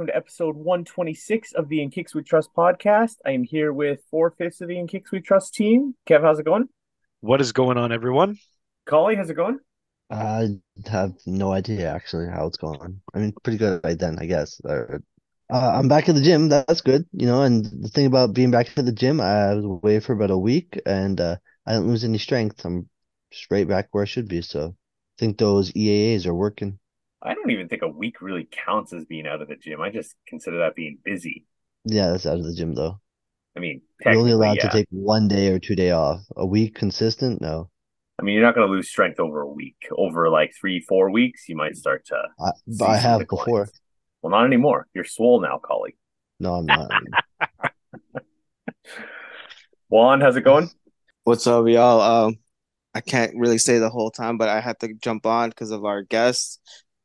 Welcome to episode 126 of the In Kix We Trust podcast. I am here with four fifths of the In Kix We Trust team. Kev, how's it going? What is going on, everyone? Collie, how's it going? I have no idea actually how it's going. I mean, pretty good right then, I guess. Uh, uh, I'm back at the gym. That's good, you know. And the thing about being back at the gym, I was away for about a week, and uh, I didn't lose any strength. I'm straight back where I should be. So I think those EAAs are working. I don't even think a week really counts as being out of the gym. I just consider that being busy. Yeah, that's out of the gym though. I mean, You're only allowed yeah. to take one day or two day off. A week consistent? No. I mean, you're not going to lose strength over a week. Over like three, four weeks, you might start to. I, but I have declines. before. Well, not anymore. You're swole now, Collie. No, I'm not. Juan, how's it going? What's up, y'all? Um, I can't really say the whole time, but I had to jump on because of our guest.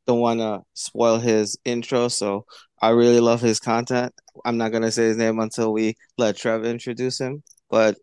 Don't want to spoil his intro, so I really love his content. I'm not gonna say his name until we let Trev introduce him. But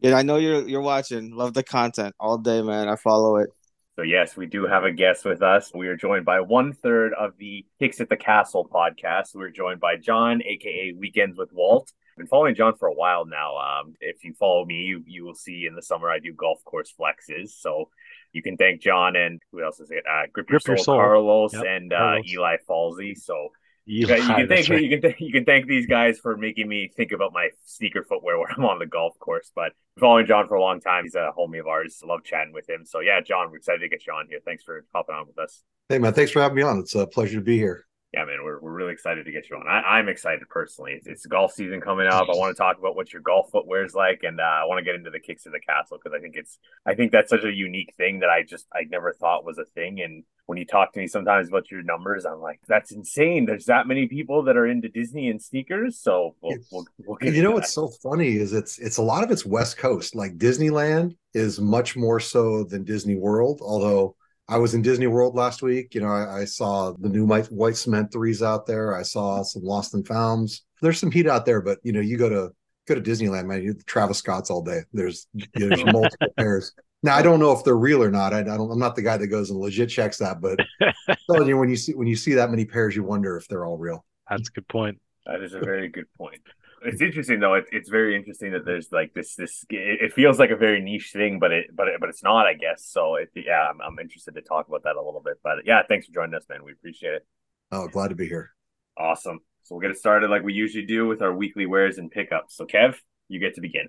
yeah, I know you're you're watching. Love the content all day, man. I follow it. So yes, we do have a guest with us. We are joined by one third of the Kicks at the Castle podcast. We're joined by John, aka Weekends with Walt. I've been following John for a while now. Um, if you follow me, you you will see in the summer I do golf course flexes. So you can thank John and who else is it? Uh, Grip, Your Grip Your Soul, Soul. Carlos, Yep, and uh, Eli Falsey. So you, Eli, can- you can thank right. you can th- you can thank these guys for making me think about my sneaker footwear when I'm on the golf course. But following John for a long time. He's a homie of ours. Love chatting with him. So yeah, John, we're excited to get you on here. Thanks for hopping on with us. Hey man, thanks for having me on. It's a pleasure to be here. Yeah, man, we're, we're really excited to get you on. I, I'm excited personally. It's, it's golf season coming up. I want to talk about what your golf footwear is like, and uh, I want to get into the kicks of the castle because I think it's I think that's such a unique thing that I just I never thought was a thing. And when you talk to me sometimes about your numbers, I'm like, that's insane. There's that many people that are into Disney and sneakers. So we'll we'll, we'll get You know into what's so funny is it's it's a lot of it's West Coast. Like Disneyland is much more so than Disney World. Although I was in Disney World last week, you know, I, I saw the new white, white cement threes out there. I saw some lost and founds. There's some heat out there, but you know, you go to go to Disneyland, man. You Travis Scott's all day. There's you know, there's multiple pairs. Now I don't know if they're real or not. I, I don't. I'm not the guy that goes and legit checks that, but I'm telling you, when you see when you see that many pairs, you wonder if they're all real. That's a good point. That is a very good point. It's interesting though. It, it's very interesting that there's like this this. It, it feels like a very niche thing, but it but it, but it's not, I guess. So it, yeah, I'm, I'm interested to talk about that a little bit. But yeah, thanks for joining us, man. We appreciate it. Oh, glad to be here. Awesome. So we'll get it started like we usually do with our weekly wares and pickups. So Kev, you get to begin.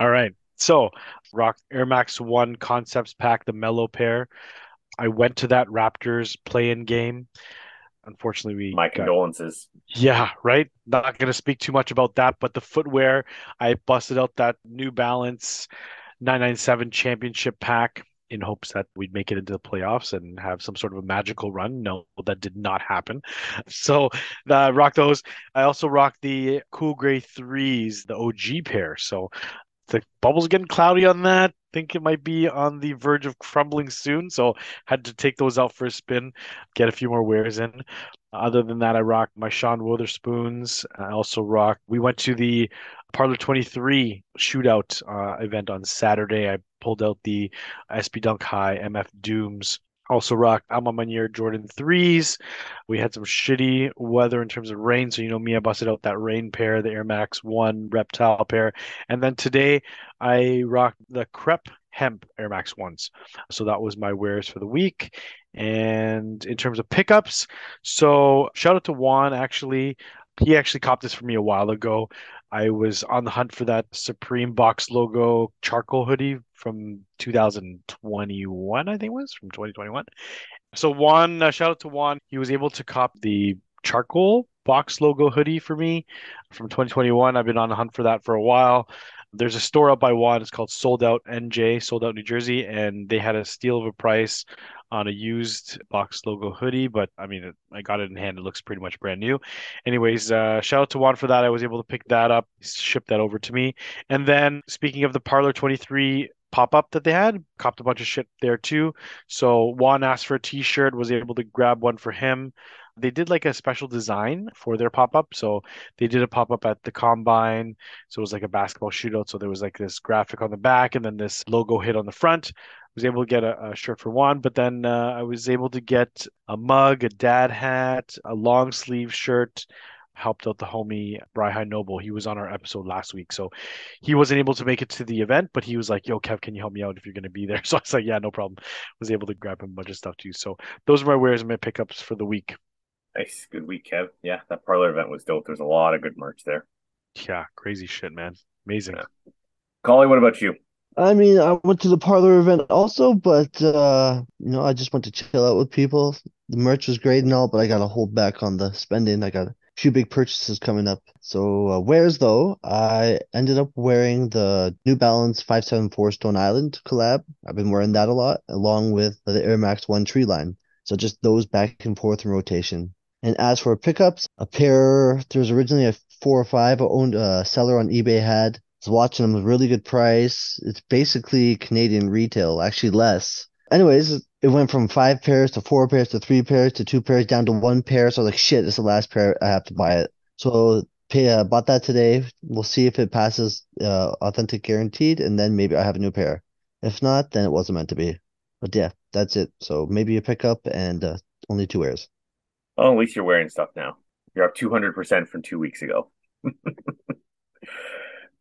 All right. So, Rock Air Max 1 Concepts Pack, the Mellow pair. I went to that Raptors play in game. Unfortunately, we My got- condolences. Yeah, right. Not going to speak too much about that, but the footwear, I busted out that New Balance 997 championship pack in hopes that we'd make it into the playoffs and have some sort of a magical run. No, that did not happen. So, uh, rock those. I also rocked the Cool Gray threes, the OG pair. So, the bubble's getting cloudy on that. Think it might be on the verge of crumbling soon. So, had to take those out for a spin, get a few more wears in. Other than that, I rocked my Sean Wotherspoons. I also rocked. We went to the Parlor 23 shootout uh, event on Saturday. I pulled out the SB Dunk High MF Dooms. Also rocked A Ma Maniére Jordan 3s. We had some shitty weather in terms of rain. So, you know, me, I busted out that rain pair, the Air Max 1 reptile pair. And then today, I rocked the Crepe Hemp Air Max 1s. So that was my wares for the week. And in terms of pickups, so shout out to Juan. Actually, he actually copped this for me a while ago. I was on the hunt for that Supreme Box logo charcoal hoodie from 2021, I think it was from 2021. So Juan, uh, shout out to Juan. He was able to cop the charcoal box logo hoodie for me from 2021. I've been on the hunt for that for a while. There's a store up by Juan. It's called Sold Out NJ, Sold Out New Jersey, and they had a steal of a price on a used box logo hoodie. But I mean, I got it in hand. It looks pretty much brand new. Anyways, uh, shout out to Juan for that. I was able to pick that up, ship that over to me. And then speaking of the Parlor 23 pop up that they had, copped a bunch of shit there too. So Juan asked for a t shirt, was able to grab one for him. They did like a special design for their pop up. So they did a pop up at the combine. So it was like a basketball shootout. So there was like this graphic on the back and then this logo hit on the front. I was able to get a, a shirt for one, but then uh, I was able to get a mug, a dad hat, a long sleeve shirt, helped out the homie Bryhai Noble. He was on our episode last week. So he wasn't able to make it to the event, but he was like, Yo, Kev, can you help me out if you're going to be there? So I was like, Yeah, no problem. Was able to grab him a bunch of stuff too. So those are my wares and my pickups for the week. Nice. Good week, Kev. Yeah, that parlor event was dope. There's a lot of good merch there. Yeah, crazy shit, man. Amazing. Yeah. Collie, what about you? I mean, I went to the parlor event also, but uh, you know, I just went to chill out with people. The merch was great and all, but I gotta hold back on the spending. I got a few big purchases coming up. So, uh, wears though, I ended up wearing the New Balance 574 Stone Island collab. I've been wearing that a lot, along with the Air Max 1 Tree line. So just those back and forth in rotation. And as for pickups, a pair, there was originally a four or five owned a seller on eBay had. I was watching them, a really good price. It's basically Canadian retail, actually less. Anyways, it went from five pairs to four pairs to three pairs to two pairs down to one pair. So I was like, shit, it's the last pair. I have to buy it. So pay, uh, bought that today. We'll see if it passes uh, authentic guaranteed, and then maybe I have a new pair. If not, then it wasn't meant to be. But yeah, that's it. So maybe a pickup and uh, only two wears. Oh, at least you're wearing stuff now. You're up 200% from two weeks ago.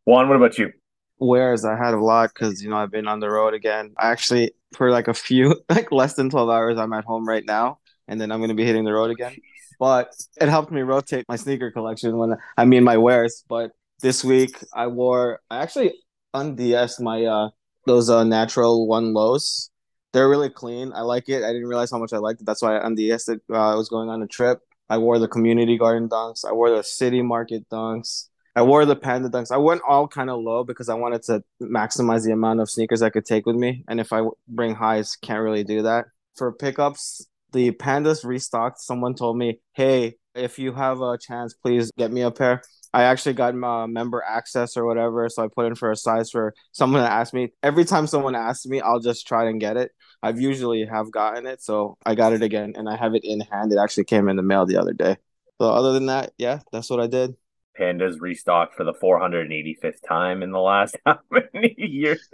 Juan, what about you? Whereas I had a lot because, you know, I've been on the road again. I actually, for like a few, like less than 12 hours, I'm at home right now. And then I'm going to be hitting the road again. But it helped me rotate my sneaker collection when I mean my wears. But this week I wore, I actually unds my, uh, those uh, natural one lows they're really clean. I like it. I didn't realize how much I liked it. That's why unds it. Uh, I was going on a trip. I wore the community garden dunks. I wore the city market dunks. I wore the panda dunks. I went all kind of low because I wanted to maximize the amount of sneakers I could take with me. And if I bring highs, can't really do that. For pickups, the pandas restocked. Someone told me, hey, if you have a chance, please get me a pair. I actually got my member access or whatever, so I put in for a size for someone that asked me. Every time someone asks me, I'll just try and get it. I've usually have gotten it, so I got it again, and I have it in hand. It actually came in the mail the other day. So other than that, yeah, that's what I did. Pandas restocked for the 485th time in the last how many years?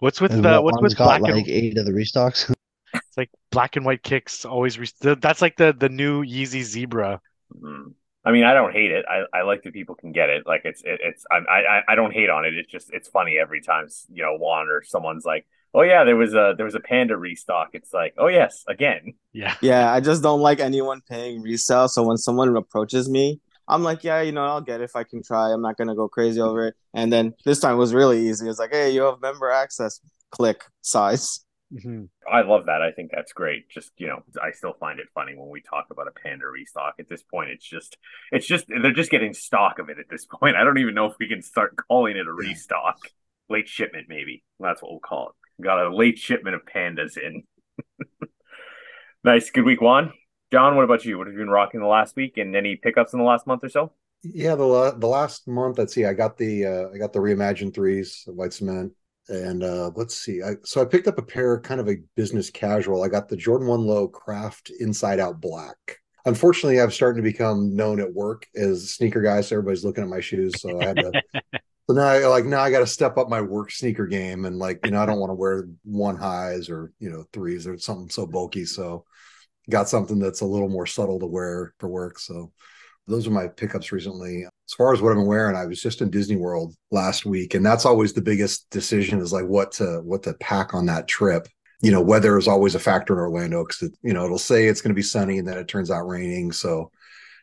What's with the what's with got black like and... eight of the restocks? it's like black and white kicks always. Re- that's like the the new Yeezy Zebra. Mm-hmm. I mean, I don't hate it. I, I like that people can get it. Like it's it, it's I, I I don't hate on it. It's just it's funny every time you know Juan or someone's like, oh yeah, there was a there was a panda restock. It's like, oh yes, again. Yeah. Yeah, I just don't like anyone paying resale. So when someone approaches me, I'm like, yeah, you know, I'll get it if I can try. I'm not gonna go crazy over it. And then this time was really easy. It's like, hey, you have member access. Click size. Mm-hmm. I love that. I think that's great. Just you know, I still find it funny when we talk about a panda restock. At this point, it's just, it's just they're just getting stock of it. At this point, I don't even know if we can start calling it a restock. Late shipment, maybe. That's what we'll call it. Got a late shipment of pandas in. nice, good week, Juan. John, what about you? What have you been rocking the last week, and any pickups in the last month or so? Yeah, the the last month. Let's see. I got the uh, I got the reimagined threes, white cement and uh, let's see. I, so I picked up a pair, kind of a business casual. I got the Jordan One Low Craft Inside Out Black. Unfortunately, I'm starting to become known at work as sneaker guy, so everybody's looking at my shoes. So I had to. so now, I, like now, I got to step up my work sneaker game, and like you know, I don't want to wear one highs or you know threes or something so bulky. So got something that's a little more subtle to wear for work. So those are my pickups recently. As far as what I've been wearing, I was just in Disney World last week, and that's always the biggest decision is like what to what to pack on that trip. You know, weather is always a factor in Orlando because you know it'll say it's going to be sunny and then it turns out raining. So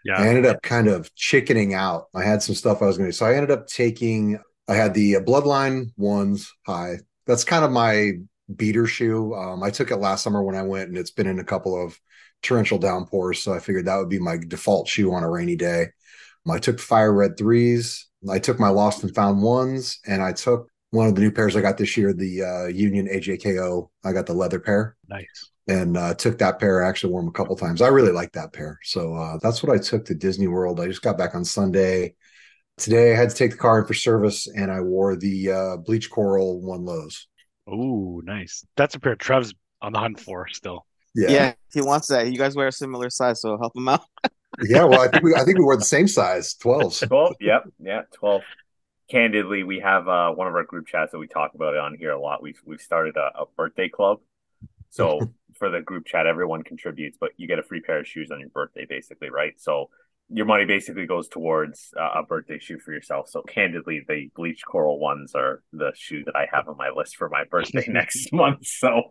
yeah. I ended up kind of chickening out. I had some stuff I was going to, so I ended up taking. I had the Bloodline ones high. That's kind of my beater shoe. Um, I took it last summer when I went, and it's been in a couple of torrential downpours. So I figured that would be my default shoe on a rainy day. I took fire red threes, I took my lost and found ones, and I took one of the new pairs I got this year, the uh, Union AJKO. I got the leather pair. Nice. And uh, took that pair. I actually wore them a couple times. I really like that pair. So uh, that's what I took to Disney World. I just got back on Sunday. Today I had to take the car in for service, and I wore the uh, bleach coral one lows. Oh, nice. That's a pair Trev's on the hunt for still. Yeah. yeah, he wants that. You guys wear a similar size, so help him out. yeah, well, I think we I think we were the same size, 12s. 12, yep, yeah, 12. Candidly, we have uh, one of our group chats that we talk about it on here a lot. We've we've started a, a birthday club. So for the group chat, everyone contributes, but you get a free pair of shoes on your birthday, basically, right? So your money basically goes towards uh, a birthday shoe for yourself. So candidly, the bleach coral ones are the shoe that I have on my list for my birthday next month. So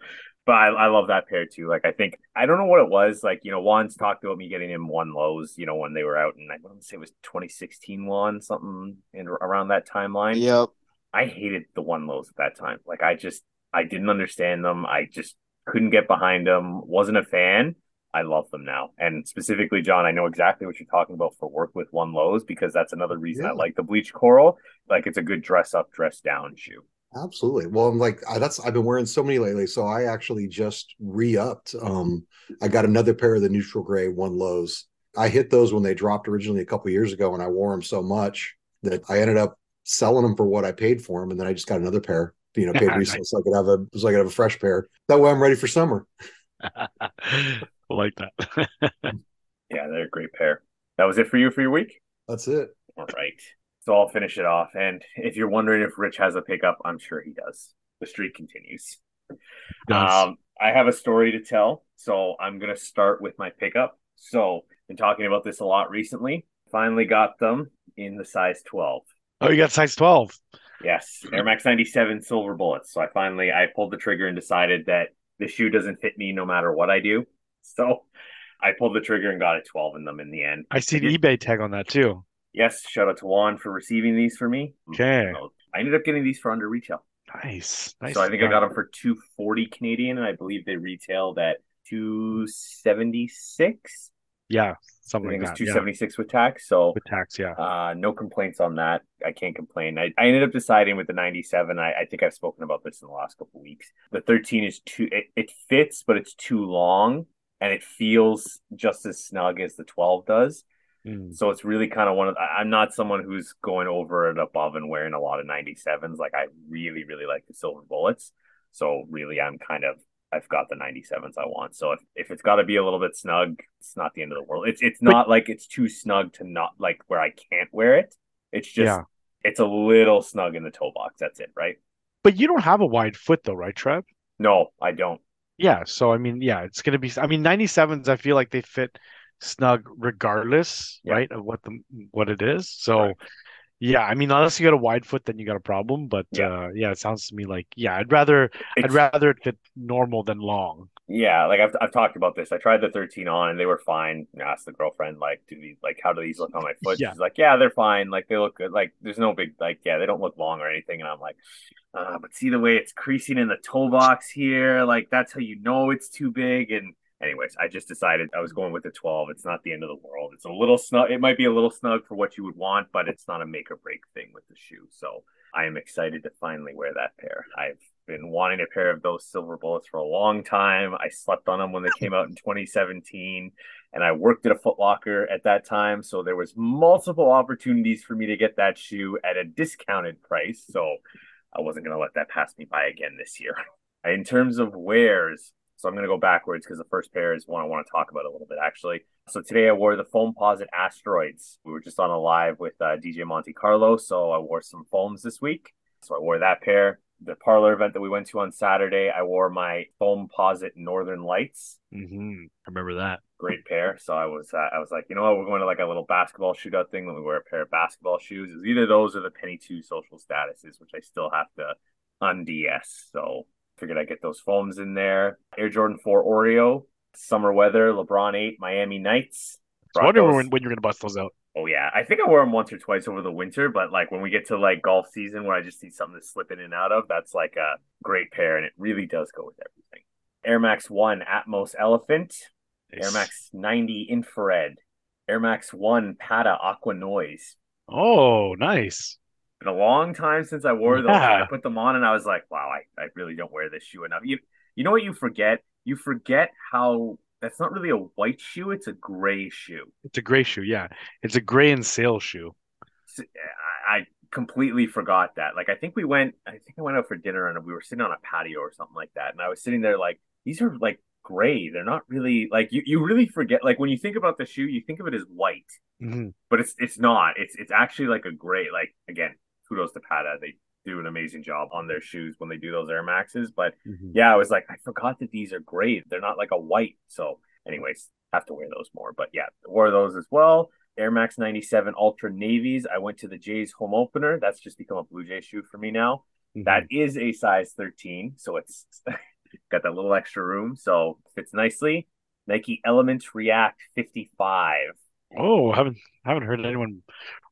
but I, I, love that pair too. Like I think I don't know what it was. Like you know, Juan's talked about me getting him one lows. You know, when they were out, and I want to say it was 2016 Juan something in around that timeline. Yep. I hated the one lows at that time. Like I just I didn't understand them. I just couldn't get behind them. Wasn't a fan. I love them now, and specifically, John, I know exactly what you're talking about for work with one lows because that's another reason yeah. I like the bleach coral. Like it's a good dress up, dress down shoe. Absolutely. Well, I'm like that's I've been wearing so many lately, so I actually just re-upped. Um, I got another pair of the neutral gray one lows. I hit those when they dropped originally a couple years ago, and I wore them so much that I ended up selling them for what I paid for them, and then I just got another pair. You know, paid resale nice. so I could have a so I could have a fresh pair. That way, I'm ready for summer. like that. yeah, they're a great pair. That was it for you for your week. That's it. All right. So I'll finish it off. And if you're wondering if Rich has a pickup, I'm sure he does. The streak continues. Um, I have a story to tell. So I'm going to start with my pickup. So, been talking about this a lot recently. Finally got them in the size 12. Oh, you got size 12? Yes. Air Max 97 silver bullets. So I finally I pulled the trigger and decided that the shoe doesn't fit me no matter what I do. So I pulled the trigger and got a 12 in them in the end. I see the eBay tag on that too yes, shout out to Juan for receiving these for me. Okay. I ended up getting these for under retail. Nice. nice. So I think I got them for 240 Canadian and I believe they retailed at 276. Yeah, something I think like was 276 yeah. with tax. So with tax, yeah. Uh, no complaints on that. I can't complain. I, I ended up deciding with the 97. I, I think I've spoken about this in the last couple weeks. The 13 is too it, it fits, but it's too long and it feels just as snug as the 12 does. Mm. So it's really kind of one of I'm not someone who's going over and above and wearing a lot of 97s. Like I really, really like the silver bullets. So really I'm kind of I've got the 97s I want. So if, if it's got to be a little bit snug, it's not the end of the world. It's it's not like it's too snug to not like where I can't wear it. It's just yeah. it's a little snug in the toe box. That's it, right? But you don't have a wide foot though, right, Trev? No, I don't. Yeah, so I mean, yeah, it's gonna be. I mean, 97s. I feel like they fit snug regardless, yeah. right, of what the what it is. So right. Yeah, I mean unless you got a wide foot then you got a problem. But yeah, uh, yeah it sounds to me like yeah, I'd rather it's, I'd rather it fit normal than long. Yeah, like I've I've talked about this. I tried the 13 on and they were fine. And I asked the girlfriend, like, do these like how do these look on my foot? Yeah. She's like, Yeah, they're fine. Like they look good. Like there's no big like yeah, they don't look long or anything. And I'm like, uh, but see the way it's creasing in the toe box here, like that's how you know it's too big. And anyways, I just decided I was going with the 12. It's not the end of the world. It's a little snug. It might be a little snug for what you would want, but it's not a make or break thing with the shoe. So I am excited to finally wear that pair. I've been wanting a pair of those silver bullets for a long time. I slept on them when they came out in 2017 and I worked at a Foot Locker at that time, so there was multiple opportunities for me to get that shoe at a discounted price. So I wasn't going to let that pass me by again this year. In terms of wears, so I'm going to go backwards because the first pair is one I want to talk about a little bit, actually. So today I wore the Foamposite Asteroids. We were just on a live with uh, DJ Monte Carlo. So I wore some foams this week. So I wore that pair. The parlor event that we went to on Saturday, I wore my Foamposite Northern Lights. Mm-hmm. I remember that. Great pair. So I was, uh, I was like, you know what, we're going to like a little basketball shootout thing. Let me wear a pair of basketball shoes. It's either those or the Penny Two social statuses, which I still have to unds. So Figured I'd get those foams in there. Air Jordan 4 Oreo, summer weather, LeBron 8, Miami Nights. I wonder when, when you're going to bust those out. Oh, yeah. I think I wore them once or twice over the winter, but like when we get to like golf season where I just need something to slip in and out of, that's like a great pair. And it really does go with everything. Air Max 1 Atmos Elephant, nice. Air Max 90 Infrared, Air Max 1 Patta Aqua Noise. Oh, nice. Been a long time since I wore those. Yeah. I put them on and I was like, wow, I, I really don't wear this shoe enough. You you know what you forget? You forget how that's not really a white shoe, it's a gray shoe. It's a gray shoe. Yeah. It's a gray and sail shoe. I completely forgot that. Like I think we went I think I went out for dinner and we were sitting on a patio or something like that. And I was sitting there like, these are like gray. They're not really like you, you really forget like when you think about the shoe, you think of it as white. hmm but it's it's not. It's it's actually like a gray, like again, kudos to Patta. They do an amazing job on their shoes when they do those Air Maxes. But hmm yeah, I was like, I forgot that these are great. They're not like a white. So, anyways, have to wear those more. But yeah, wore those as well. Air Max 97 Ultra Navies. I went to the Jays home opener. That's just become a Blue Jay shoe for me now. Mm-hmm. That is a size 13. So it's got that little extra room. So fits nicely. Nike Elements React 55. Oh, haven't haven't heard anyone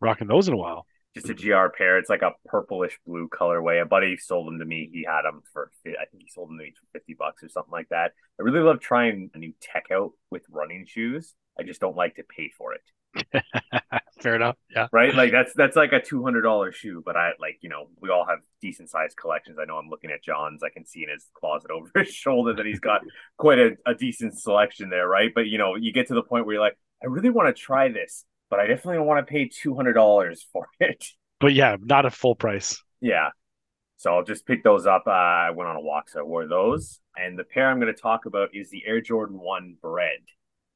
rocking those in a while. Just a GR pair. It's like a purplish blue colorway. A buddy sold them to me. He had them for I think he sold them to me for fifty bucks or something like that. I really love trying a new tech out with running shoes. I just don't like to pay for it. Fair enough. Yeah. Right? Like that's that's like a two hundred dollar shoe, but I like, you know, we all have decent sized collections. I know I'm looking at John's. I can see in his closet over his shoulder that he's got quite a, a decent selection there, right? But you know, you get to the point where you're like, I really want to try this, but I definitely don't want to pay two hundred dollars for it. But yeah, not at full price. Yeah. So I'll just pick those up. Uh, I went on a walk, so I wore those. And the pair I'm going to talk about is the Air Jordan 1 Bread.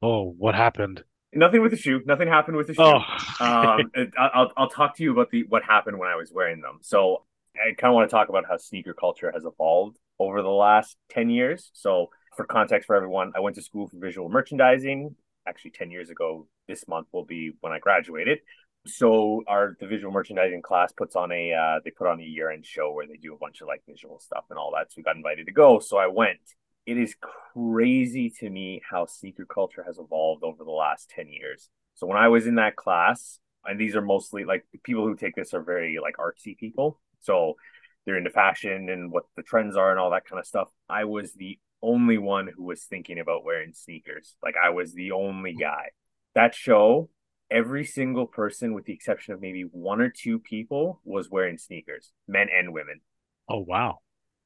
Oh, what happened? Nothing with the shoe. Nothing happened with the shoe. Oh, um, I'll, I'll talk to you about the what happened when I was wearing them. So I kind of want to talk about how sneaker culture has evolved over the last 10 years. So for context for everyone, I went to school for visual merchandising. Actually, 10 years ago, this month will be when I graduated. So our the visual merchandising class puts on a uh, they put on a year end show where they do a bunch of like visual stuff and all that. So we got invited to go. So I went. It is crazy to me how sneaker culture has evolved over the last 10 years. So when I was in that class, and these are mostly like people who take this are very like artsy people. So they're into fashion and what the trends are and all that kind of stuff. I was the only one who was thinking about wearing sneakers. Like I was the only guy. That show, every single person, with the exception of maybe one or two people, was wearing sneakers, men and women. oh wow.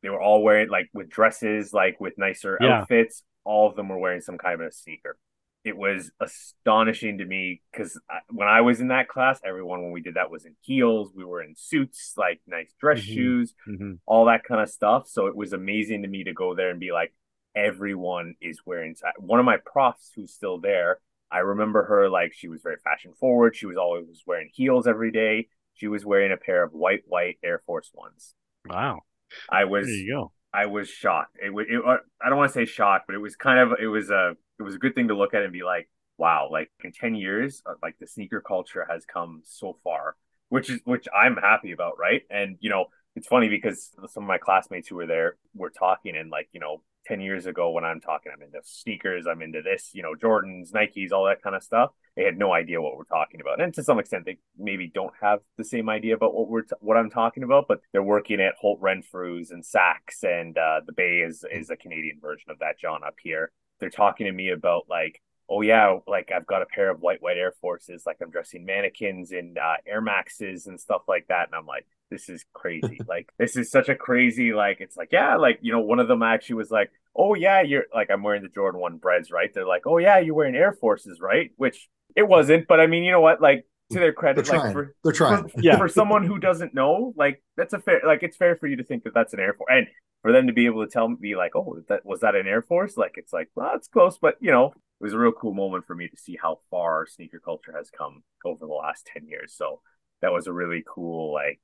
They were all wearing like with dresses, like with nicer Yeah. outfits. All of them were wearing some kind of a sneaker. It was astonishing to me because when I was in that class, everyone when we did that was in heels. We were in suits, like nice dress Mhm. shoes, hmm all that kind of stuff. So it was amazing to me to go there and be like, everyone is wearing. One of my profs who's still there, I remember her like she was very fashion forward. She was always wearing heels every day. She was wearing a pair of white, white Air Force Ones. Wow. I was There you go. I was shocked. It, it uh, I don't want to say shocked, but it was kind of it was a it was a good thing to look at and be like, wow, like in 10 years, uh, like the sneaker culture has come so far, which is which I'm happy about, right? And you know, it's funny because some of my classmates who were there were talking and like, you know, 10 years ago when I'm talking, I'm into sneakers, I'm into this, you know, Jordans, Nikes, all that kind of stuff. They had no idea what we're talking about. And to some extent, they maybe don't have the same idea about what we're, t- what I'm talking about, but they're working at Holt Renfrews and Saks and uh, the Bay is, is a Canadian version of that, John, up here. They're talking to me about like, oh yeah, like I've got a pair of white, white Air Forces, like I'm dressing mannequins in uh, Air Maxes and stuff like that. And I'm like, this is crazy. like, this is such a crazy, like, it's like, yeah, like, you know, one of them actually was like, oh yeah, you're like, I'm wearing the Jordan 1 breads, right? They're like, oh yeah, you're wearing Air Forces, right? Which it wasn't, but I mean, you know what? Like, to their credit, They're credit, like, trying. for, They're trying. for, Yeah. for someone who doesn't know, like that's a fair, like it's fair for you to think that that's an Air Force, and for them to be able to tell me, like, oh, that was that an Air Force? Like it's like, well, it's close, but you know, it was a real cool moment for me to see how far sneaker culture has come over the last ten years. So that was a really cool like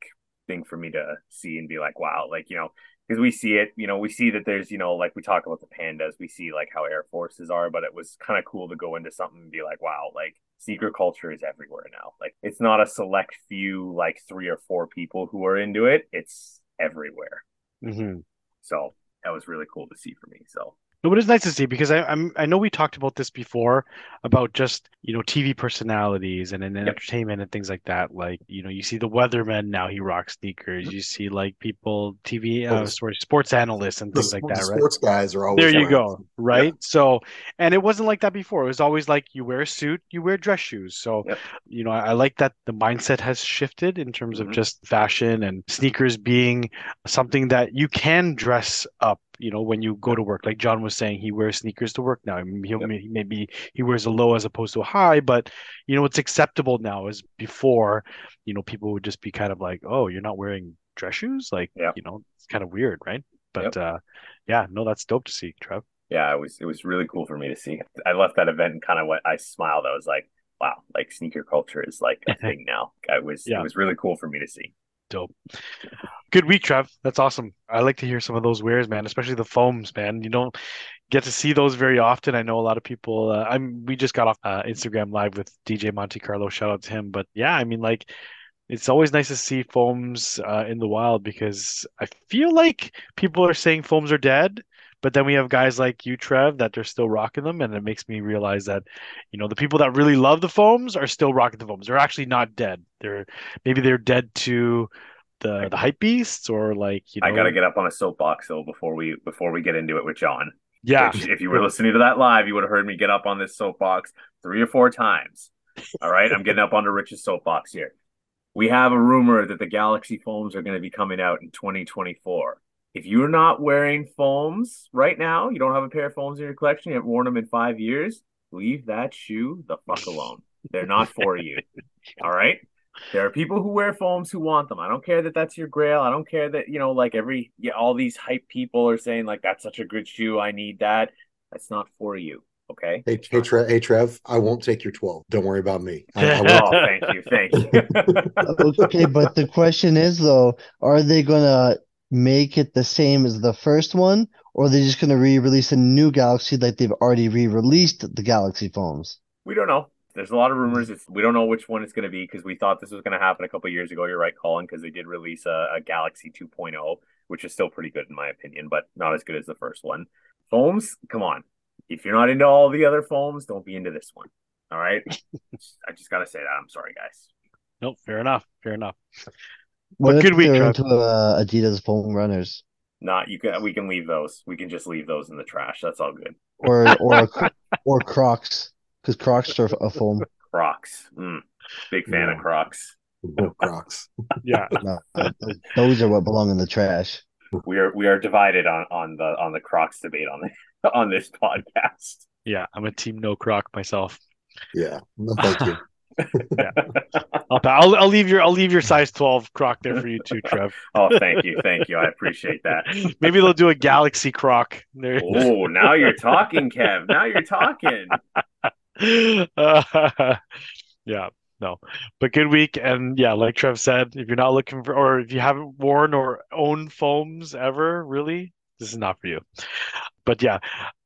thing for me to see and be like, wow, like you know, because we see it, you know, we see that there's, you know, like we talk about the pandas, we see like how Air Forces are, but it was kind of cool to go into something and be like, wow, like sneaker culture is everywhere now. Like it's not a select few, like three or four people who are into it. It's everywhere. hmm So that was really cool to see for me. So No, but it's nice to see because I, I'm I know we talked about this before about just you know TV personalities and, and Yep. entertainment and things like that. Like you know you see the weatherman now he rocks sneakers. You see like people TV uh, sorry sports analysts and The, things like the that, right? sports guys are always There you go. Right. So, and it wasn't like that before. It was always like you wear a suit, you wear dress shoes. So, Yep. you know, I, I like that the mindset has shifted in terms Mhm. of just fashion and sneakers being something that you can dress up. You know, when you go to work, like John was saying, he wears sneakers to work now. I mean, he'll, Yep. maybe he wears a low as opposed to a high, but you know, it's acceptable now. As before, you know, people would just be kind of like, "Oh, you're not wearing dress shoes?" Like, Yep. you know, it's kind of weird, right? But uh, yeah, no, that's dope to see, Trev. yeah, it was it was really cool for me to see. I left that event and kind of went. I smiled. I was like, wow, like sneaker culture is like a thing now. I was Yeah. it was really cool for me to see. Dope. Good week, Trev. That's awesome. I like to hear some of those wares, man, especially the foams, man. You don't get to see those very often. I know a lot of people. Uh, I'm. We just got off uh, Instagram live with DJ Monte Carlo. Shout out to him. But yeah, I mean, like, it's always nice to see foams uh, in the wild because I feel like people are saying foams are dead. But then we have guys like you, Trev, that they're still rocking them, and it makes me realize that, you know, the people that really love the foams are still rocking the foams. They're actually not dead. They're maybe they're dead to the the hype beasts or like you know. I got to get up on a soapbox though before we before we get into it with John. Yeah, Which, if you were listening to that live, you would have heard me get up on this soapbox three or four times. All right, I'm getting up onto Rich's soapbox here. We have a rumor that the Galaxy foams are going to be coming out in 2024. If you're not wearing foams right now, you don't have a pair of foams in your collection, you haven't worn them in five years, leave that shoe the fuck alone. They're not for you. All right. There are people who wear foams who want them. I don't care that that's your grail. I don't care that, you know, like every, yeah, all these hype people are saying, like, that's such a good shoe. I need that. That's not for you. Okay. Hey, hey, Trev, hey, Trev, I won't take your 12. Don't worry about me. I, I won't. Oh, thank you. Thank you. Okay, but the question is though, are they gonna make it the same as the first one, or are they just gonna re-release a new Galaxy like they've already re-released the Galaxy foams? we don't know. There's a lot of rumors. It's, we don't know which one it's going to be because we thought this was going to happen a couple years ago. You're right, Colin, because they did release a, a Galaxy 2.0, which is still pretty good in my opinion, but not as good as the first one. Foams, come on. If you're not into all the other foams, don't be into this one. All right. I just got to say that. I'm sorry, guys. Nope, fair enough. Fair enough. What But if good week, they're into uh, Adidas foam runners, Not you can. We can leave those. We can just leave those in the trash. That's all good. or or or Crocs, because Crocs are a foam. Crocs. Mm, big fan of Yeah. Crocs. No Crocs. Yeah. No, those are what belong in the trash. We are we are divided on on the on the Crocs debate on the on this podcast. Yeah. I'm a team no croc myself. Yeah. No, thank you. I'll, I'll I'll leave your I'll leave your size 12 croc there for you too, Trev. Oh, thank you, thank you. I appreciate that. Maybe they'll do a galaxy croc. There. Oh, now you're talking, Kev. Now you're talking. Uh, yeah, no, but good week. And yeah, like Trev said, if you're not looking for, or if you haven't worn or owned foams ever, really, this is not for you. But yeah,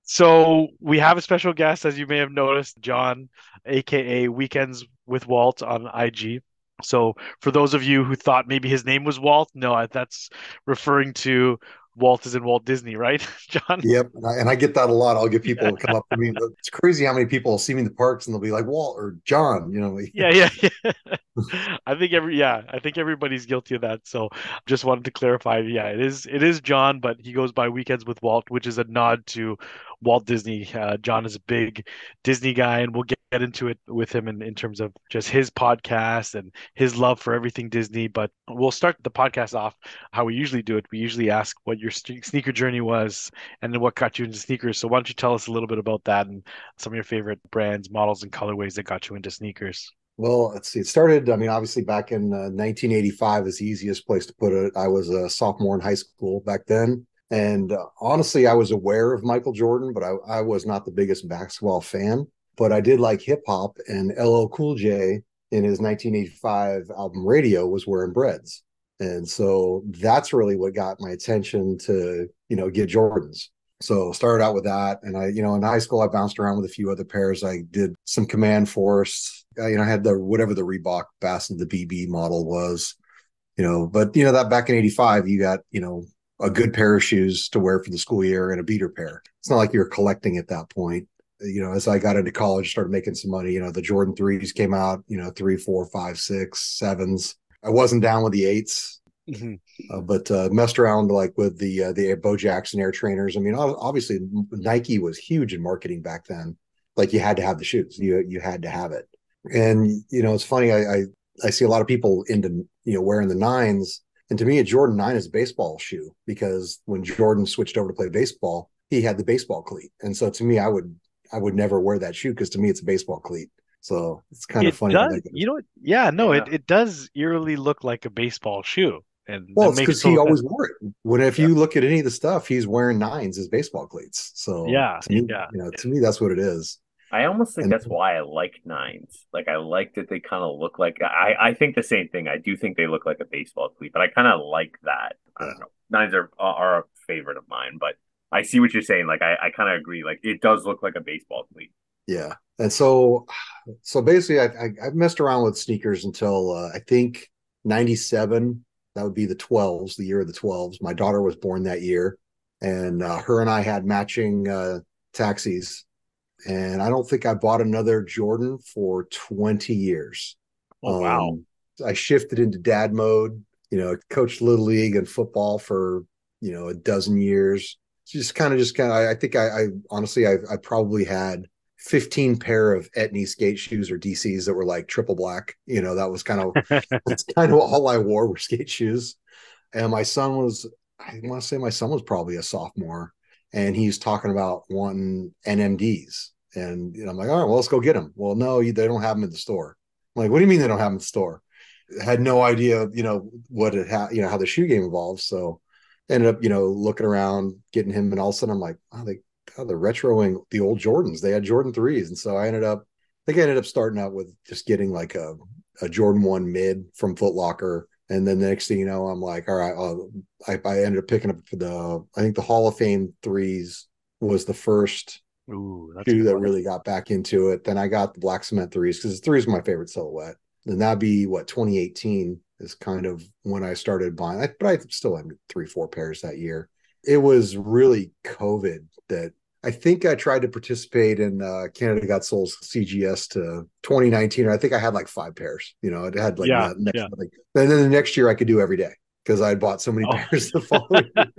so we have a special guest, as you may have noticed, John, aka Weekends with Walt on IG. So for those of you who thought maybe his name was Walt, no, that's referring to Walt is in Walt Disney, right, John? Yep. And I, and I get that a lot. I'll get people come up to me. It's crazy how many people see me in the parks and they'll be like, Walt or John, you know, yeah yeah yeah i think every yeah i think everybody's guilty of that so just wanted to clarify yeah it is it is john but he goes by weekends with walt which is a nod to walt disney uh, john is a big disney guy and we'll get, get into it with him in, in terms of just his podcast and his love for everything disney but we'll start the podcast off how we usually do it we usually ask what your sneaker journey was and what got you into sneakers so why don't you tell us a little bit about that and some of your favorite brands models and colorways that got you into sneakers Well, let's see. It started, I mean, obviously back in uh, 1985 is the easiest place to put it. I was a sophomore in high school back then. And uh, honestly, I was aware of Michael Jordan, but I, I was not the biggest basketball fan. But I did like hip hop, and LL Cool J in his 1985 album Radio was wearing breads. And so that's really what got my attention to, you know, get Jordans. So started out with that, and I, you know, in high school I bounced around with a few other pairs. I did some Command Force. I, you know, I had the whatever the Reebok Bass the BB model was, you know. But you know that back in '85, you got you know a good pair of shoes to wear for the school year and a beater pair. It's not like you're collecting at that point. You know, as I got into college, started making some money. You know, the Jordan threes came out. You know, three, four, five, six, sevens. I wasn't down with the 8s Mhm. uh, but uh, messed around like with the uh, the Bo Jackson Air Trainers. I mean, obviously Nike was huge in marketing back then. Like you had to have the shoes. You you had to have it. And you know, it's funny. I I, I see a lot of people into you know wearing the nines. And to me, a Jordan nine is a baseball shoe because when Jordan switched over to play baseball, he had the baseball cleat. And so to me, I would I would never wear that shoe because to me, it's a baseball cleat. So it's kind It of funny. how does, you know, what? yeah, no, Yeah. it, it does eerily look like a baseball shoe, and Well, it's because he sense. always wore it. When if you look at any of the stuff, he's wearing nines as baseball cleats. So Yeah, to me, yeah. you know, to me that's what it is. I almost think And- that's why I like nines. Like I like that they kind of look like I, I think the same thing. I do think they look like a baseball cleat, but I kind of like that. I don't know. Nines are are a favorite of mine, but I see what you're saying. Like I, I kind of agree. Like it does look like a baseball cleat. Yeah, and so so basically, I I, I messed around with sneakers until uh, I think '97. That would be the 12s, the year of the 12s. My daughter was born that year, and uh, her and I had matching uh, taxis. And I don't think I bought another Jordan for 20 years. Oh wow, Um, I shifted into dad mode. You know, coached little league and football for you know a dozen years. Just kind of, just kind of. I, I think I, I honestly, I, I probably had 15 pair of Etney skate shoes or DCs that were like triple black. You know, that was kind of that's kind of all I wore were skate shoes. And my son was, I want to say my son was probably a sophomore, and he's talking about wanting NMDs. And you know, I'm like, all right, well, let's go get them. Well, no, they don't have them in the store. I'm like, what do you mean they don't have them in the store? Had no idea, you know, what it had, you know, how the shoe game evolves. So ended up, you know, looking around, getting him, and all of a sudden I'm like, oh, they, oh, they're retroing the old Jordans. They had Jordan threes, and so I ended up, I think I ended up starting out with just getting like a a Jordan one mid from Foot Locker. And then the next thing you know, I'm like, all right, uh, I, I ended up picking up the, I think the Hall of Fame threes was the first ooh, shoe that really got back into it. Then I got the black cement threes because the threes are my favorite silhouette. And that'd be what 2018 is kind of when I started buying. I, but I still had three, four pairs that year. It was really COVID that I think I tried to participate in uh, Canada Got Soul's CGS to 2019. Or I think I had like five pairs. You know, it had like Yeah, next, yeah. like, and then the next year I could do every day because I had bought so many Oh. pairs the following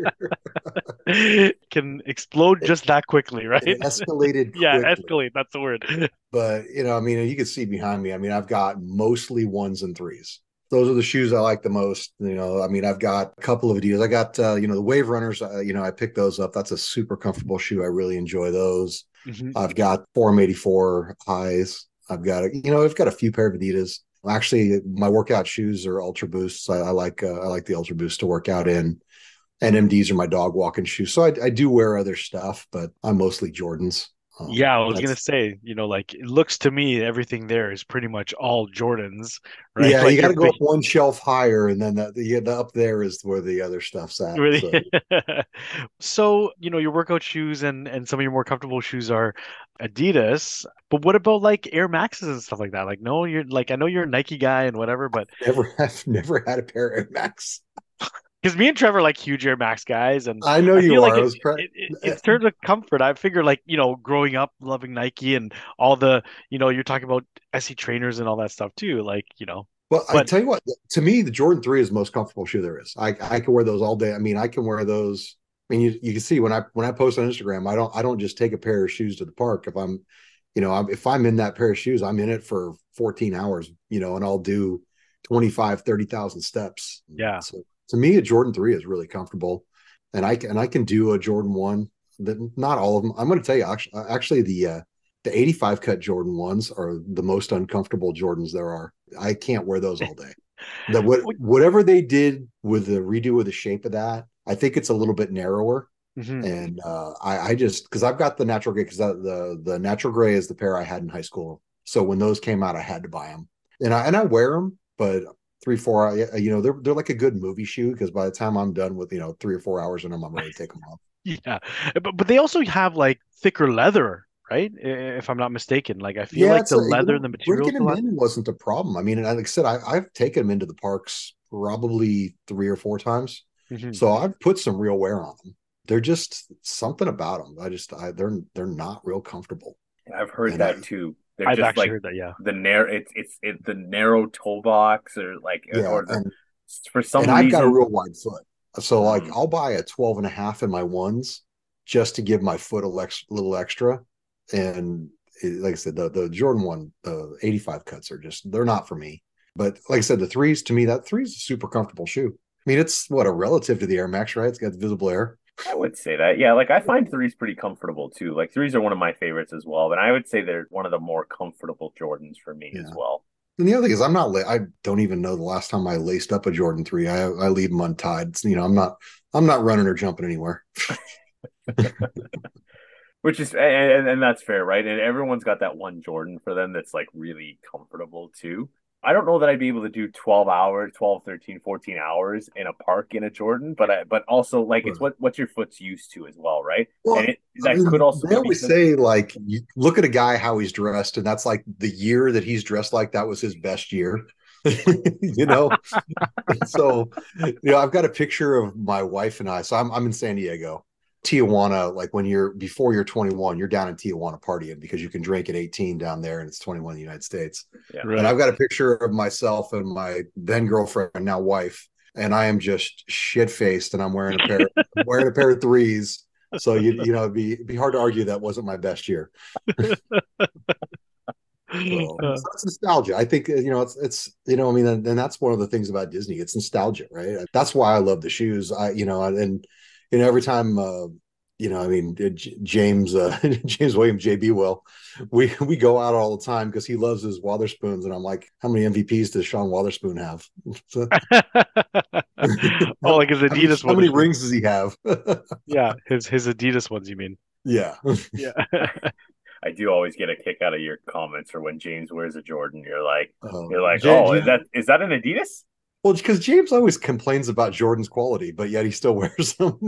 year. Can explode just that quickly, right? It escalated. Yeah, quickly. escalate. That's the word. but you know, I mean, you can see behind me. I mean, I've got mostly ones and threes. Those are the shoes I like the most. You know, I mean, I've got a couple of Adidas. I got, uh, you know, the Wave Runners. Uh, you know, I picked those up. That's a super comfortable shoe. I really enjoy those. Mhm. I've got Forum 84 highs. I've got, a, you know, I've got a few pair of Adidas. Actually, my workout shoes are Ultra Boosts. I, I like, uh, I like the Ultra Boost to work out in. NMDs are my dog walking shoes. So I, I do wear other stuff, but I'm mostly Jordans. Um, Yeah, I was gonna say, you know, like it looks to me everything there is pretty much all Jordans, right? Yeah, Like you got to go up one shelf higher, and then the, the, the up there is where the other stuff's at. Really? So, So, you know, your workout shoes and and some of your more comfortable shoes are Adidas, but what about like Air Maxes and stuff like that? Like, no, you're like I know you're a Nike guy and whatever, but never have never had a pair of Air Max. Because me and Trevor are like huge Air Max guys, and I know I you feel are. like I it- pre- it, it, in terms of comfort, I figure like you know, growing up loving Nike and all the you know, you're talking about SE trainers and all that stuff too. Like, you know, well, I but- tell you what. To me, the Jordan Three is the most comfortable shoe there is. I I can wear those all day. I mean, I can wear those. I mean, you, you can see when I when I post on Instagram, I don't I don't just take a pair of shoes to the park. If I'm, you know, I'm, if I'm in that pair of shoes, I'm in it for 14 hours. You know, and I'll do 25, 30,000 steps. Yeah. So to me, a Jordan Three is really comfortable, and I can and I can do a Jordan One. That not all of them. I'm going to tell you actually, actually the uh, the 85 cut Jordan ones are the most uncomfortable Jordans there are. I can't wear those all day. The what whatever they did with the redo of the shape of that, I think it's a little bit narrower. mhm. And uh, I, I just because I've got the natural gray because the the natural gray is the pair I had in high school. So when those came out, I had to buy them, and I and I wear them, but three four you know they're they're like a good movie shoe because by the time I'm done with you know three or four hours in them, I'm ready to take them off. Yeah, but but they also have like thicker leather, right? If I'm not mistaken, like I feel like the a- leather know, and the material Bringing them lot- in wasn't a problem. I mean, and like I said, I, I've taken them into the parks probably three or four times. Mhm. So I've put some real wear on them. They're just something about them. I just I, they're they're not real comfortable. I've heard And that I- too. They're I've just actually like heard that. Yeah. the narrow. It's it's it, the narrow toe box or like Yeah, or the, and, for some and reason. I've got a real wide foot. So like Mm. I'll buy a 12 and a half in my ones just to give my foot a lex, little extra. And it, like I said, the, the Jordan one, the 85 cuts are just, they're not for me. But like I said, the threes to me, that three is a super comfortable shoe. I mean, it's what a relative to the Air Max, right? It's got visible air. I would say that. Yeah, like I find threes pretty comfortable too. Like threes are one of my favorites as well, but I would say they're one of the more comfortable Jordans for me as well. And the other thing is, I'm not. la- I don't even know the last time I laced up a Jordan three. I I leave them untied. You know, I'm not. I'm not running or jumping anywhere. Which is and, and that's fair, right? And everyone's got that one Jordan for them that's like really comfortable too. I don't know that I'd be able to do 12 hours, 12, 13, 14 hours in a park in a Jordan, but I, but also like it's what what your foot's used to as well, right? Well, and it, I that mean, could also They be always because- say like, you look at a guy how he's dressed, and that's like the year that he's dressed like that was his best year. you know, so you know, I've got a picture of my wife and I. So I'm I'm in San Diego, Tijuana. Like when you're before you're 21, you're down in Tijuana partying because you can drink at 18 down there, and it's 21 in the United States. Yeah. Right. And I've got a picture of myself and my then girlfriend, now wife, and I am just shit faced, and I'm wearing a pair, I'm wearing a pair of threes. So you you know, it'd be it'd be hard to argue that wasn't my best year. So, Uh, so it's nostalgia. I think uh, you know it's it's you know I mean and, and that's one of the things about Disney. It's nostalgia, right? That's why I love the shoes. I you know and you know every time uh, you know I mean uh, J- James uh, James Williams JB will we we go out all the time because he loves his Wotherspoons and I'm like how many MVPs does Sean Wotherspoon have? Oh, like his how many, Adidas how many rings does he have? Yeah, his his Adidas ones. You mean? yeah. Yeah. I do always get a kick out of your comments or when James wears a Jordan, you're like Um, you're like, J- oh, J- is that is that an Adidas? Well because James always complains about Jordan's quality, but yet he still wears them.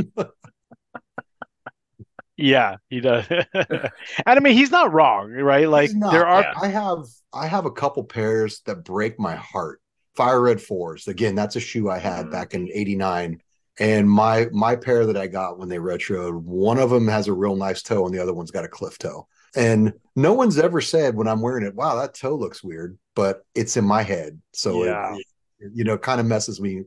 Yeah, he does. and I mean, he's not wrong, right? Like there are. I have I have a couple pairs that break my heart. Fire Red Fours. Again, that's a shoe I had Mhm. back in '89. And my my pair that I got when they retroed, one of them has a real nice toe, and the other one's got a cliff toe. And no one's ever said when I'm wearing it, "Wow, that toe looks weird," but it's in my head, so Yeah. it, you know, kind of messes me.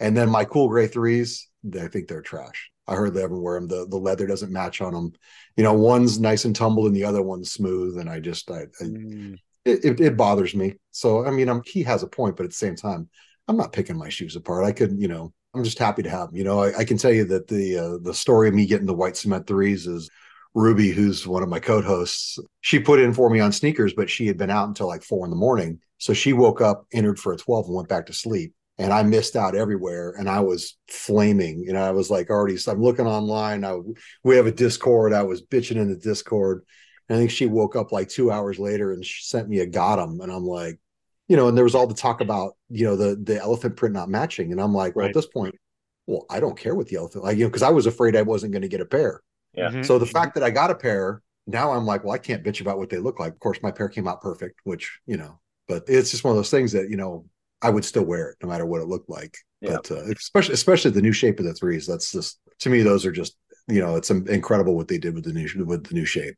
And then my cool gray threes, I think they're trash. I hardly ever wear them. The the leather doesn't match on them. You know, one's nice and tumbled, and the other one's smooth. And I just I, I Mm, it, it, bothers me. So I mean, I'm, he has a point, but at the same time, I'm not picking my shoes apart. I could, you know, I'm just happy to have them. You know, I, I can tell you that the uh, the story of me getting the white cement threes is Ruby, who's one of my co-hosts. She put in for me on sneakers, but she had been out until like four in the morning. So she woke up, entered for a 12, and went back to sleep. And I missed out everywhere, and I was flaming. You know, I was like already. So I'm looking online. I, we have a Discord. I was bitching in the Discord. And I think she woke up like two hours later and she sent me a got 'em. And I'm like, you know, and there was all the talk about, you know, the the elephant print not matching. And I'm like, well, Right. at this point, well, I don't care what the elephant like, you know, because I was afraid I wasn't going to get a pair. Yeah. mhm. So the fact that I got a pair, now I'm like, well, I can't bitch about what they look like. Of course, my pair came out perfect, which, you know, but it's just one of those things that, you know, I would still wear it no matter what it looked like. Yeah. But uh, especially especially the new shape of the threes. That's just to me, those are just, you know, it's incredible what they did with the new with the new shape.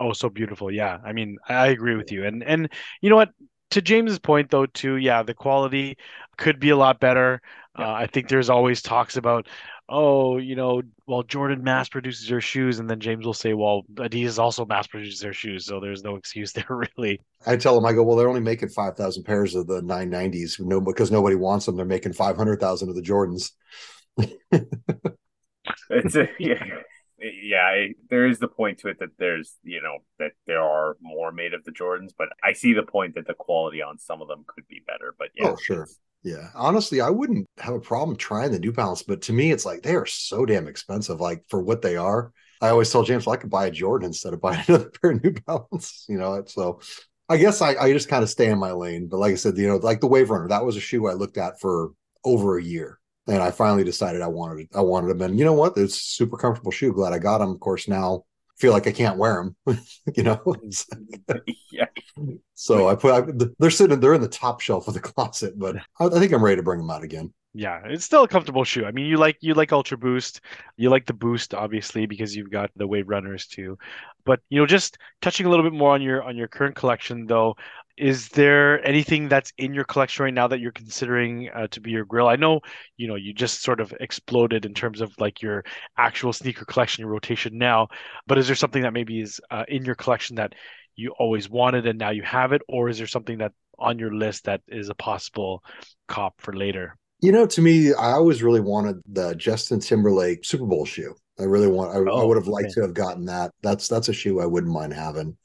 Oh, so beautiful. Yeah. I mean, I agree with you. And and you know what? To James's point though, too, yeah, the quality could be a lot better. Uh, I think there's always talks about, oh, you know, well, Jordan mass produces their shoes, and then James will say, well, Adidas also mass produces their shoes, so there's no excuse there really. I tell them, I go, well, they're only making 5,000 pairs of the 990s no, because nobody wants them. They're making 500,000 of the Jordans. It's a, yeah, yeah. I, there is the point to it that there's you know that there are more made of the Jordans, but I see the point that the quality on some of them could be better. But yeah, Oh, sure. it's- Yeah. Honestly, I wouldn't have a problem trying the New Balance, but to me, it's like they are so damn expensive. Like for what they are, I always tell James, well, I could buy a Jordan instead of buying another pair of New Balance, you know? So I guess I, I just kind of stay in my lane. But like I said, you know, like the Wave Runner, that was a shoe I looked at for over a year. And I finally decided I wanted. I wanted them. And you know what? It's super comfortable shoe. Glad I got them. Of course, now feel like I can't wear them, you know? yeah. So I put I, they're sitting they're in the top shelf of the closet, but I, I think I'm ready to bring them out again. Yeah, it's still a comfortable shoe. I mean, you like you like Ultra Boost, you like the Boost obviously because you've got the Wave Runners too. But you know, just touching a little bit more on your on your current collection though, is there anything that's in your collection right now that you're considering uh, to be your grail? I know, you know, you just sort of exploded in terms of like your actual sneaker collection, your rotation now, but is there something that maybe is uh, in your collection that you always wanted and now you have it, or is there something that on your list that is a possible cop for later? You know, to me, I always really wanted the Justin Timberlake Super Bowl shoe. I really want. I, Oh, I would have liked okay. to have gotten that. That's that's a shoe I wouldn't mind having.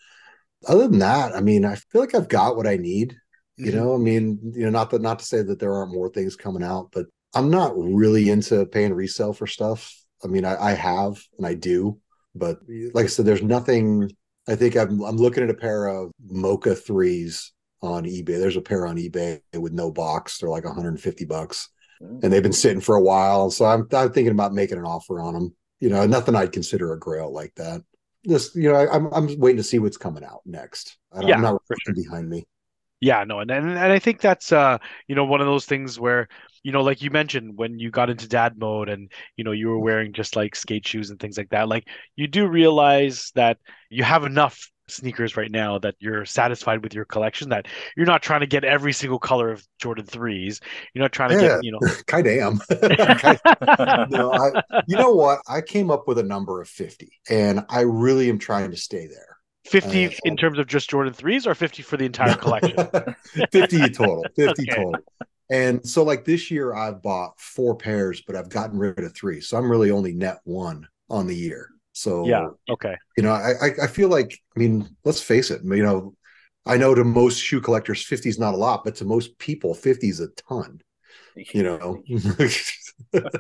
Other than that, I mean, I feel like I've got what I need. You Mhm. know, I mean, you know, not that not to say that there aren't more things coming out, but I'm not really into paying resale for stuff. I mean, I, I have and I do, but like I said, there's nothing. I think I'm I'm looking at a pair of Mocha threes on eBay. There's a pair on eBay with no box. They're like 150 bucks, Mm. and they've been sitting for a while. So I'm I'm thinking about making an offer on them. You know, nothing I'd consider a grail like that. Just you know, I, I'm I'm waiting to see what's coming out next. I, yeah, I'm not looking behind me. Yeah, no, and, and and I think that's uh, you know, one of those things where, you know, like you mentioned when you got into dad mode and, you know, you were wearing just like skate shoes and things like that, like you do realize that you have enough sneakers right now that you're satisfied with your collection, that you're not trying to get every single color of Jordan 3s. You're not trying to Yeah. get, you know, kind of am. No, I, you know what? I came up with a number of 50, and I really am trying to stay there. 50 Uh, in terms of just Jordan 3s or 50 for the entire collection? 50 total 50 Okay. total and so like this year i've bought four pairs but i've gotten rid of three so i'm really only net one on the year so Yeah, okay. you know I, I feel like i mean let's face it you know i know to most shoe collectors 50 is not a lot but to most people 50 is a ton you know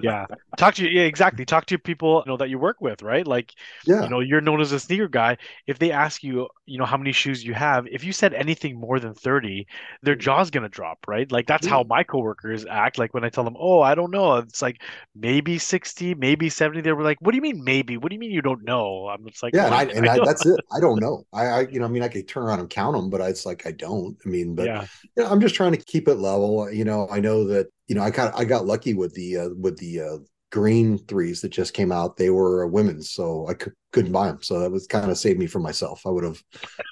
Yeah. Talk to you, yeah, exactly. Talk to people, you know, that you work with, right? Like yeah. you know you're known as a sneaker guy. If they ask you you know how many shoes you have if you said anything more than 30 their jaw's going to drop right? Like that's how my coworkers act. Like when i tell them oh i don't know it's like maybe 60 maybe 70 they were like what do you mean maybe? What do you mean you don't know? I'm just like yeah and, I, and I, don't-" that's it. I don't know. I, I you know i mean i could turn around and count them but it's like i don't. I mean but yeah. you know, I'm just trying to keep it level. You know, I know that you know I kind of I got lucky with the uh, with the uh, green threes that just came out. They were uh, women's, so I could, couldn't buy them. So that was kind of saved me from myself. I would have,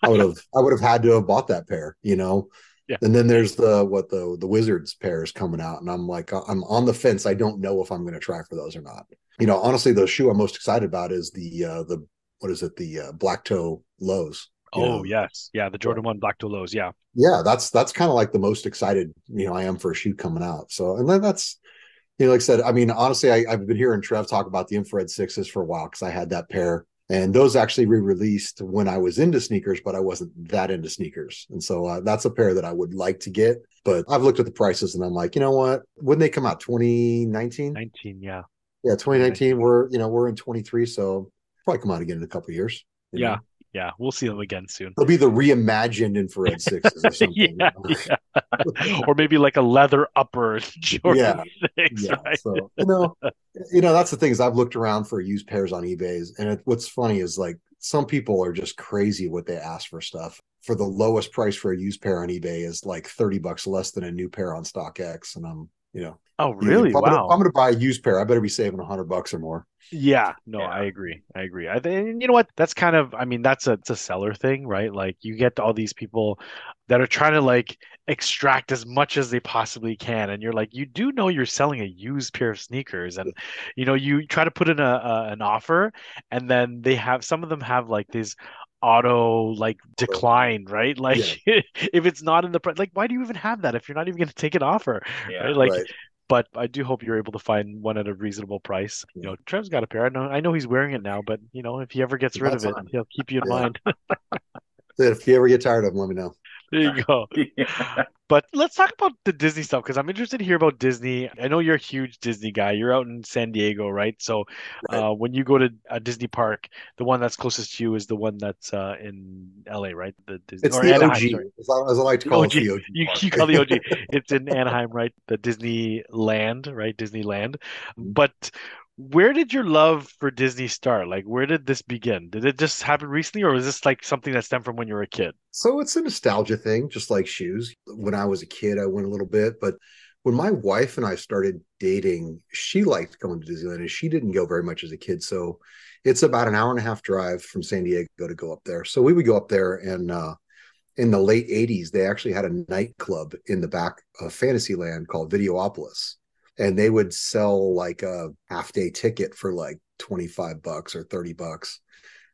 I would have, I would have had to have bought that pair. You know. Yeah. And then there's the what the the Wizards pairs coming out, and I'm like I'm on the fence. I don't know if I'm going to try for those or not. You know, honestly, the shoe I'm most excited about is the uh, the what is it the uh, black toe lows. Oh know. yes yeah the jordan 1 black lows yeah yeah, that's that's kind of like the most excited you know I am for a shoe coming out. So and then that's you know like I said, I mean honestly, I, I've been hearing Trev talk about the infrared sixes for a while because I had that pair, and those actually re-released when I was into sneakers, but I wasn't that into sneakers, and so uh, that's a pair that I would like to get. But I've looked at the prices and I'm like, you know what? When they come out, 2019, 19 yeah yeah, 2019. We're you know we're in 23, so probably come out again in a couple of years. yeah know? Yeah we'll see them again soon They'll be the reimagined infrared sixes or something. you yeah, know? yeah. or maybe like a leather upper jordan six, yeah. right? So you know, you know that's the thing is I've looked around for used pairs on eBay's, and it, what's funny is like some people are just crazy what they ask for stuff. For the lowest price for a used pair on eBay is like thirty bucks less than a new pair on StockX, and I'm you know oh you know, really I'm, gonna, wow I'm gonna buy a used pair, I better be saving a hundred bucks or more. Yeah, no, Yeah. I agree. I agree. I think you know what? That's kind of, I mean, that's a it's a seller thing, right? Like you get all these people that are trying to like extract as much as they possibly can, and you're like, you do know you're selling a used pair of sneakers, and you know, you try to put in a, a an offer, and then they have some of them have like these auto like decline, right? Like if it's not in the price, like why do you even have that if you're not even going to take an offer, Yeah. right? Like right. but I do hope you're able to find one at a reasonable price. You know, Trev's got a pair. I know, I know he's wearing it now, but you know, if he ever gets rid That's of it, fine. he'll keep you in Yeah. mind. If you ever get tired of him, let me know. There you go. Yeah. But let's talk about the Disney stuff because I'm interested to hear about Disney. I know you're a huge Disney guy. You're out in San Diego, right? So, Right. uh, when you go to a Disney park, the one that's closest to you is the one that's uh, in LA, right? The Disney It's or the Anaheim, OG, as I, as I like to call OG. it, the OG. You, you call the OG. It's in Anaheim, right? The Disneyland, right? Disneyland. Mm-hmm. But where did your love for Disney start? Like, where did this begin? Did it just happen recently, or was this like something that stemmed from when you were a kid? So it's a nostalgia thing, just like shoes. When I was a kid, I went a little bit, but when my wife and I started dating, she liked going to Disneyland and she didn't go very much as a kid. So it's about an hour and a half drive from San Diego to go up there. So we would go up there and uh, in the late 80s, they actually had a nightclub in the back of Fantasyland called Videopolis. And they would sell like a half day ticket for like 25 bucks or 30 bucks.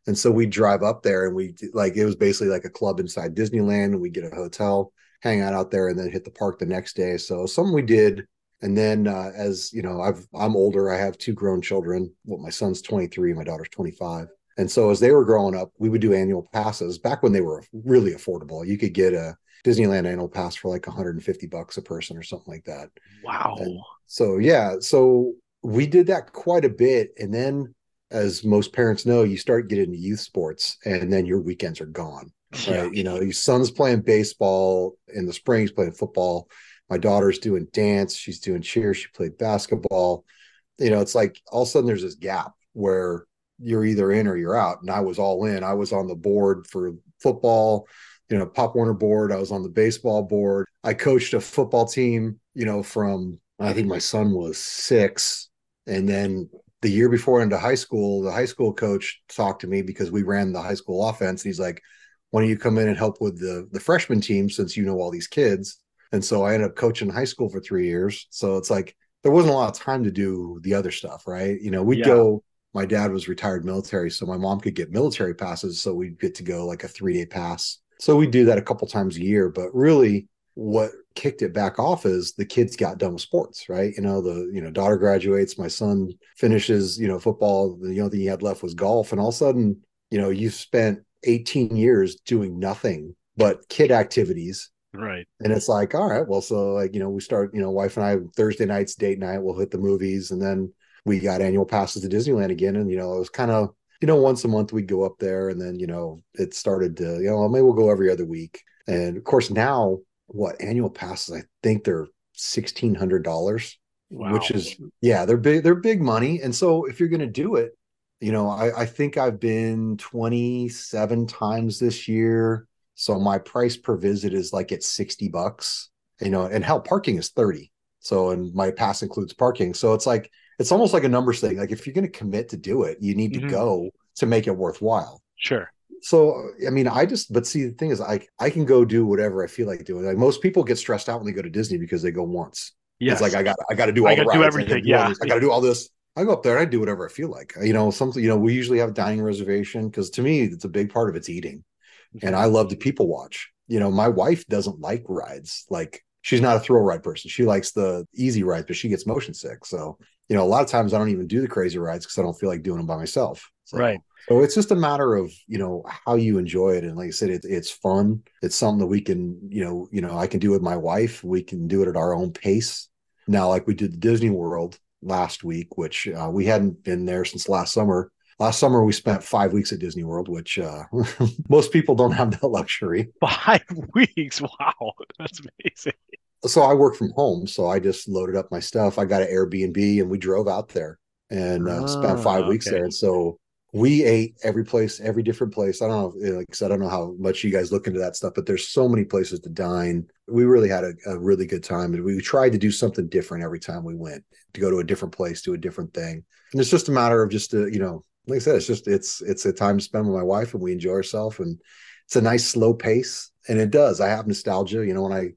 And so we'd drive up there and we like it was basically like a club inside Disneyland and we'd get a hotel, hang out out there and then hit the park the next day. So something we did. And then uh, as you know, I've I'm older. I have two grown children. Well, my son's 23, my daughter's 25. And so as they were growing up, we would do annual passes back when they were really affordable. You could get a Disneyland annual pass for like 150 bucks a person or something like that. Wow. And so yeah, so we did that quite a bit. And then as most parents know, you start getting into youth sports and then your weekends are gone. Right. Yeah. You know, your son's playing baseball in the spring, he's playing football. My daughter's doing dance, she's doing cheer, she played basketball. You know, it's like all of a sudden there's this gap where you're either in or you're out. And I was all in. I was on the board for football, you know, Pop Warner board. I was on the baseball board. I coached a football team, you know, from I think my son was six. And then the year before into high school, the high school coach talked to me because we ran the high school offense. And he's like, why don't you come in and help with the the freshman team since you know all these kids? And so I ended up coaching high school for three years. So it's like there wasn't a lot of time to do the other stuff, right? You know, we'd yeah. go my dad was retired military, so my mom could get military passes. So we'd get to go like a three day pass. So we do that a couple times a year. But really, what kicked it back off is the kids got done with sports, right? You know, the you know daughter graduates, my son finishes, you know, football. The only thing he had left was golf, and all of a sudden, you know, you've spent 18 years doing nothing but kid activities. Right. And it's like, all right, well, so like, you know, we start, you know, wife and I Thursday nights, date night, we'll hit the movies and then we got annual passes to Disneyland again. And, you know, it was kind of, you know, once a month we'd go up there and then, you know, it started to, you know, maybe we'll go every other week. And of course, now what annual passes, I think they're $1,600, wow. which is, yeah, they're big, they're big money. And so if you're going to do it, you know, I, I think I've been 27 times this year. So my price per visit is like at 60 bucks, you know, and hell, parking is 30. So, and my pass includes parking. So it's like, it's almost like a numbers thing. Like if you're going to commit to do it, you need to mm-hmm. go to make it worthwhile. Sure. So I mean, I just but see the thing is, I I can go do whatever I feel like doing. Like most people get stressed out when they go to Disney because they go once. Yeah, it's like I got I got to do all I got to do everything. I yeah, I got to do all this. I go up there and I do whatever I feel like. You know, something. You know, we usually have a dining reservation because to me, it's a big part of it's eating, mm-hmm. and I love to people watch. You know, my wife doesn't like rides. Like she's not a thrill ride person. She likes the easy rides, but she gets motion sick. So you know, a lot of times I don't even do the crazy rides because I don't feel like doing them by myself. So, right. So it's just a matter of you know how you enjoy it, and like I said, it, it's fun. It's something that we can you know you know I can do with my wife. We can do it at our own pace. Now, like we did the Disney World last week, which uh, we hadn't been there since last summer. Last summer we spent five weeks at Disney World, which uh, most people don't have that luxury. Five weeks, wow, that's amazing so I work from home, so I just loaded up my stuff. I got an Airbnb and we drove out there and uh, oh, ah, spent five okay. weeks there. And so we ate every place, every different place. I don't know, eh, like I said, I don't know how much you guys look into that stuff, but there's so many places to dine. We really had a, a really good time, and we tried to do something different every time we went to go to a different place, do a different thing. And it's just a matter of just to, you know, like I said, it's just it's it's a time to spend with my wife, and we enjoy ourselves, and it's a nice slow pace, and it does. I have nostalgia, you know, when I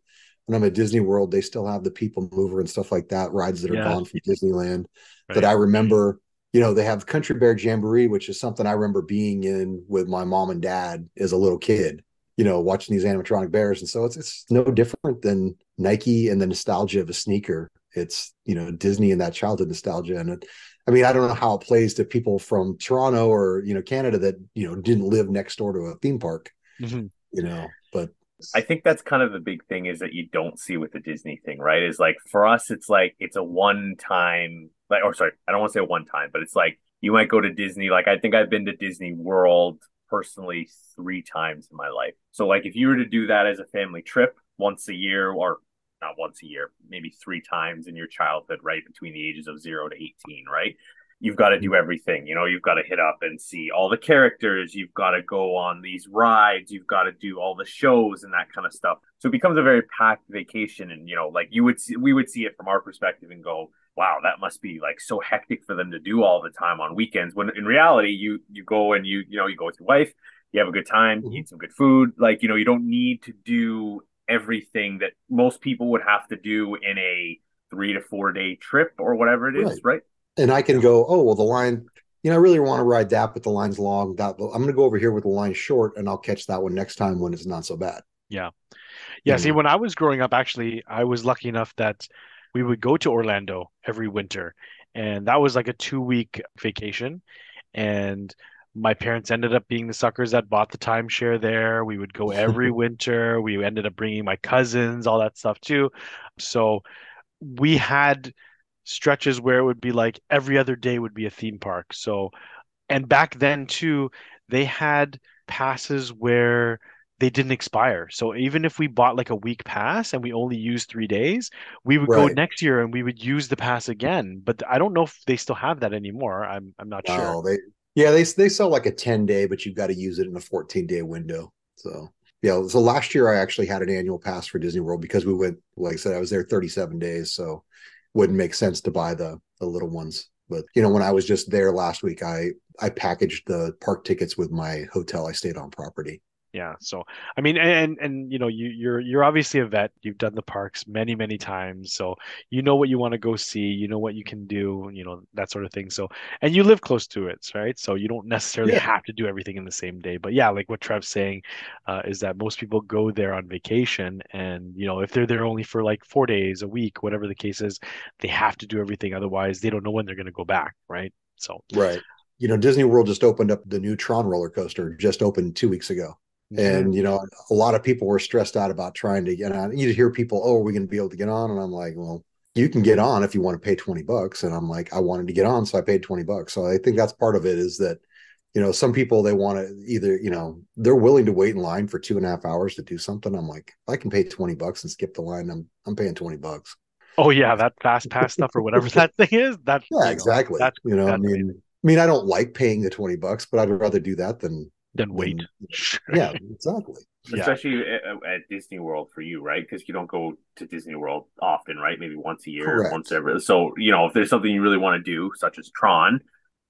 when I'm at Disney World, they still have the people mover and stuff like that, rides that are yeah. gone from Disneyland right. that I remember. You know, they have Country Bear Jamboree, which is something I remember being in with my mom and dad as a little kid, you know, watching these animatronic bears. And so it's it's no different than Nike and the nostalgia of a sneaker. It's, you know, Disney and that childhood nostalgia. And it, I mean, I don't know how it plays to people from Toronto or, you know, Canada that, you know, didn't live next door to a theme park, mm-hmm. you know, but I think that's kind of the big thing is that you don't see with the Disney thing, right? Is like for us, it's like it's a one time, like, or sorry, I don't want to say one time, but it's like you might go to Disney. Like, I think I've been to Disney World personally three times in my life. So, like, if you were to do that as a family trip once a year, or not once a year, maybe three times in your childhood, right? Between the ages of zero to 18, right? You've got to do everything. You know, you've got to hit up and see all the characters. You've got to go on these rides. You've got to do all the shows and that kind of stuff. So it becomes a very packed vacation. And, you know, like you would see, we would see it from our perspective and go, wow, that must be like so hectic for them to do all the time on weekends. When in reality, you, you go and you, you know, you go with your wife, you have a good time, mm-hmm. eat some good food. Like, you know, you don't need to do everything that most people would have to do in a three to four day trip or whatever it is, right? right? And I can go, oh well, the line. You know, I really want to ride that, but the line's long. That I'm going to go over here with the line short, and I'll catch that one next time when it's not so bad. Yeah, yeah. See, hmm. when I was growing up, actually, I was lucky enough that we would go to Orlando every winter, and that was like a two week vacation, and my parents ended up being the suckers that bought the timeshare there. We would go every winter. We ended up bringing my cousins, all that stuff too. So we had stretches where it would be like every other day would be a theme park. So, and back then too, they had passes where they didn't expire. So even if we bought like a week pass and we only used three days, we would right. go next year and we would use the pass again. But I don't know if they still have that anymore. I'm I'm not no, sure. They yeah, they they sell like a 10 day, but you've got to use it in a 14 day window. So yeah, so last year I actually had an annual pass for Disney World because we went, like I said, I was there 37 days. So wouldn't make sense to buy the the little ones. But you know, when I was just there last week, I I packaged the park tickets with my hotel I stayed on property yeah so i mean and and you know you you're you're obviously a vet. You've done the parks many many times so you know what you want to go see you know what you can do you know that sort of thing so and you live close to it right? So you don't necessarily yeah. have to do everything in the same day but yeah like what trev's saying uh, is that most people go there on vacation and you know if they're there only for like four days a week whatever the case is they have to do everything otherwise they don't know when they're going to go back right? So right. You know disney world just opened up the new tron roller coaster just opened two weeks ago Mm-hmm. and you know, a lot of people were stressed out about trying to get on. You'd hear people, "Oh, are we going to be able to get on?" And I'm like, "Well, you can get on if you want to pay 20 bucks." And I'm like, "I wanted to get on, so I paid 20 bucks." So I think that's part of it is that, you know, some people they want to either, you know, they're willing to wait in line for two and a half hours to do something. I'm like, I can pay 20 bucks and skip the line. I'm I'm paying 20 bucks. Oh yeah, that fast pass stuff or whatever that thing is. That yeah, exactly. That's, you know, I mean, amazing. I mean, I don't like paying the 20 bucks, but I'd rather do that than than wait. Yeah, exactly especially at, at, Disney World for you, right? Because you don't go to Disney World often, right? Maybe once a year, Correct. once every. So you know, if there's something you really want to do, such as Tron,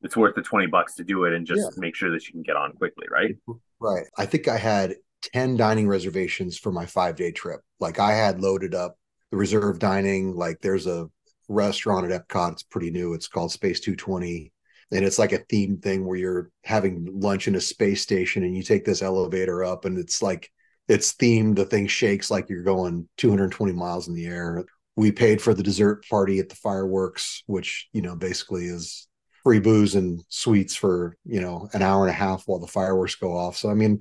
it's worth the twenty bucks to do it and just yeah. make sure that you can get on quickly, right? Right. I think I had ten dining reservations for my five day trip. Like I had loaded up the reserve dining. Like there's a restaurant at Epcot. It's pretty new. It's called Space Two Twenty and it's like a theme thing where you're having lunch in a space station and you take this elevator up and it's like it's themed the thing shakes like you're going 220 miles in the air. We paid for the dessert party at the fireworks which you know basically is free booze and sweets for you know an hour and a half while the fireworks go off. So i mean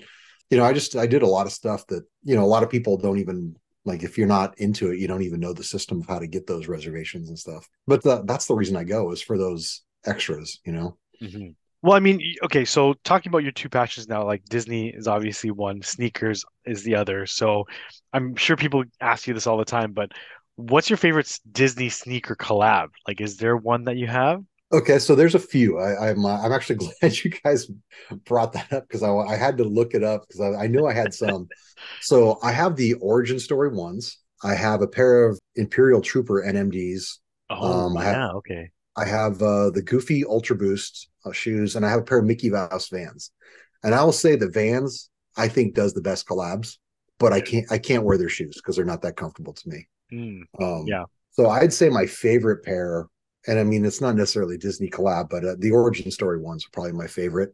you know i just i did a lot of stuff that you know a lot of people don't even like if you're not into it you don't even know the system of how to get those reservations and stuff. But the, that's the reason i go is for those extras you know mm-hmm. Well, I mean, okay, so talking about your two passions now, like Disney is obviously one, sneakers is the other. So I'm sure people ask you this all the time, but what's your favorite Disney sneaker collab? Like, is there one that you have? Okay, so there's a few. I, am I'm, I'm actually glad you guys brought that up because I, I had to look it up because I, I knew I had some. so I have the origin story ones. I have a pair of Imperial Trooper NMDs. Oh, um, yeah, have, okay. I have uh, the Goofy Ultra Boost uh, shoes, and I have a pair of Mickey Mouse Vans. And I will say the Vans I think does the best collabs, but I can't I can't wear their shoes because they're not that comfortable to me. Mm, um, yeah. So I'd say my favorite pair, and I mean it's not necessarily Disney collab, but uh, the origin story ones are probably my favorite.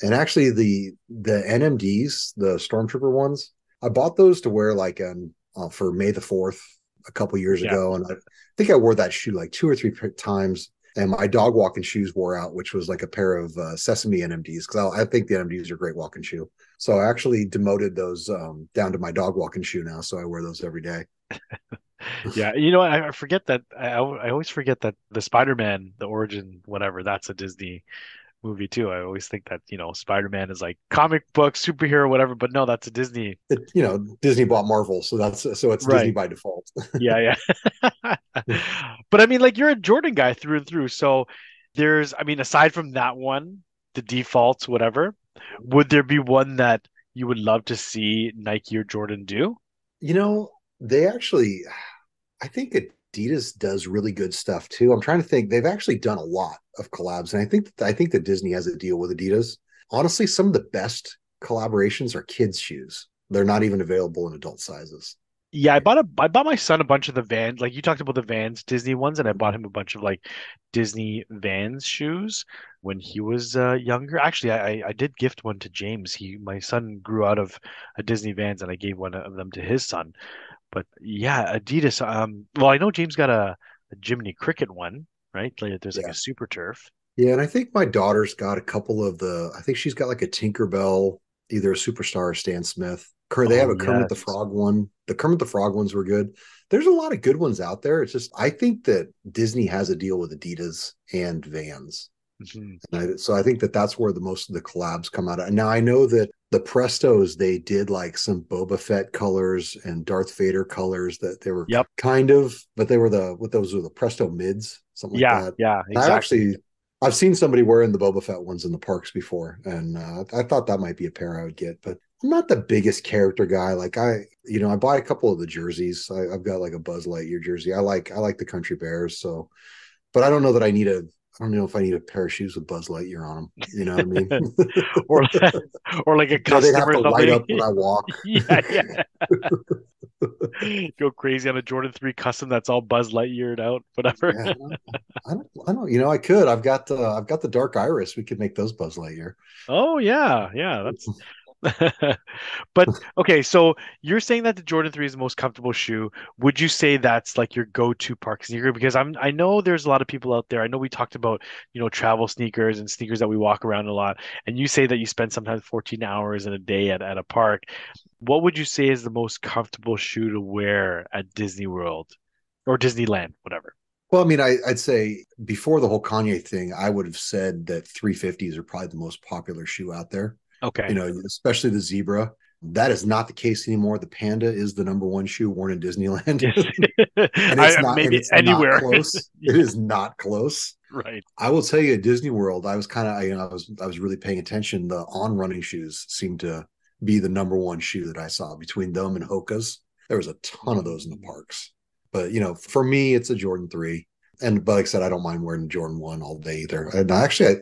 And actually, the the NMDs, the Stormtrooper ones, I bought those to wear like um uh, for May the Fourth a couple years yeah. ago, and I think I wore that shoe like two or three times and my dog walking shoes wore out, which was like a pair of uh, Sesame NMDs because I, I, think the NMDs are great walking shoe. So I actually demoted those um, down to my dog walking shoe now, so I wear those every day. yeah, you know, I, forget that I, I always forget that the Spider-Man, the origin, whatever, that's a Disney movie too. I always think that you know Spider Man is like comic book superhero, whatever, but no, that's a Disney. It, you know, Disney bought Marvel, so that's so it's right. Disney by default. yeah, yeah. but I mean, like you're a Jordan guy through and through, so there's, I mean, aside from that one, the defaults, whatever, would there be one that you would love to see Nike or Jordan do? You know, they actually, I think Adidas does really good stuff too. I'm trying to think; they've actually done a lot of collabs, and I think I think that Disney has a deal with Adidas. Honestly, some of the best collaborations are kids' shoes. They're not even available in adult sizes. Yeah, I bought a I bought my son a bunch of the Vans. Like you talked about the Vans Disney ones, and I bought him a bunch of like Disney Vans shoes when he was uh, younger. Actually, I I did gift one to James. He my son grew out of a Disney Vans, and I gave one of them to his son. But yeah, Adidas. Um, well, I know James got a, a Jiminy Cricket one, right? Like there's like a Super Turf. Yeah, and I think my daughter's got a couple of the. I think she's got like a Tinkerbell, either a Superstar or Stan Smith. They have Oh, a Kermit the. Frog one. The Kermit the Frog ones were good. There's a lot of good ones out there. It's just I think that Disney has a deal with Adidas and Vans, Mhm. and I, so I think that that's where the most of the collabs come out. of. Now I know that the Prestos they did like some Boba Fett colors and Darth Vader colors that they were Yep. kind of, but they were the what those were the Presto mids, something like that. yeah, I exactly. actually, I've seen somebody wearing the Boba Fett ones in the parks before, and uh, I thought that might be a pair I would get. But I'm not the biggest character guy. Like I, you know, I buy a couple of the jerseys. I, I've got like a Buzz Lightyear jersey. I like, I like the Country Bears. So, but I don't know that I need a. I don't know if I need a pair of shoes with Buzz Lightyear on them. You know what I mean? or or like a You know, they'd have to light up when I walk. yeah, yeah. Go crazy on a Jordan 3 custom that's all Buzz Lightyeared out, whatever. Yeah, I don't, I don't, you know, I could. I've got, uh, I've got the Dark Iris. We could make those Buzz Lightyear. Oh yeah, yeah, that's but okay, so you're saying that the Jordan 3 is the most comfortable shoe. Would you say that's like your go-to park sneaker? Because I'm I know there's a lot of people out there. I know we talked about, you know, travel sneakers and sneakers that we walk around a lot. And you say that you spend sometimes 14 hours in a day at, at a park. What would you say is the most comfortable shoe to wear at Disney World or Disneyland, whatever? Well, I mean, I, I'd say before the whole Kanye thing, I would have said that 350s are probably the most popular shoe out there. Okay. You know, especially the zebra. That is not the case anymore. The Panda is the number one shoe worn in Disneyland. and it's I- uh, not, and maybe it's not anywhere. close. It is not close. Right. I will tell you, at Disney World, I was kind of, you know, I was, I was really paying attention. The on running shoes seemed to be the number one shoe that I saw between them and Hoka's. There was a ton of those in the parks. But you know, for me, it's a Jordan three. And but like I said, I don't mind wearing Jordan one all day either. And actually, I,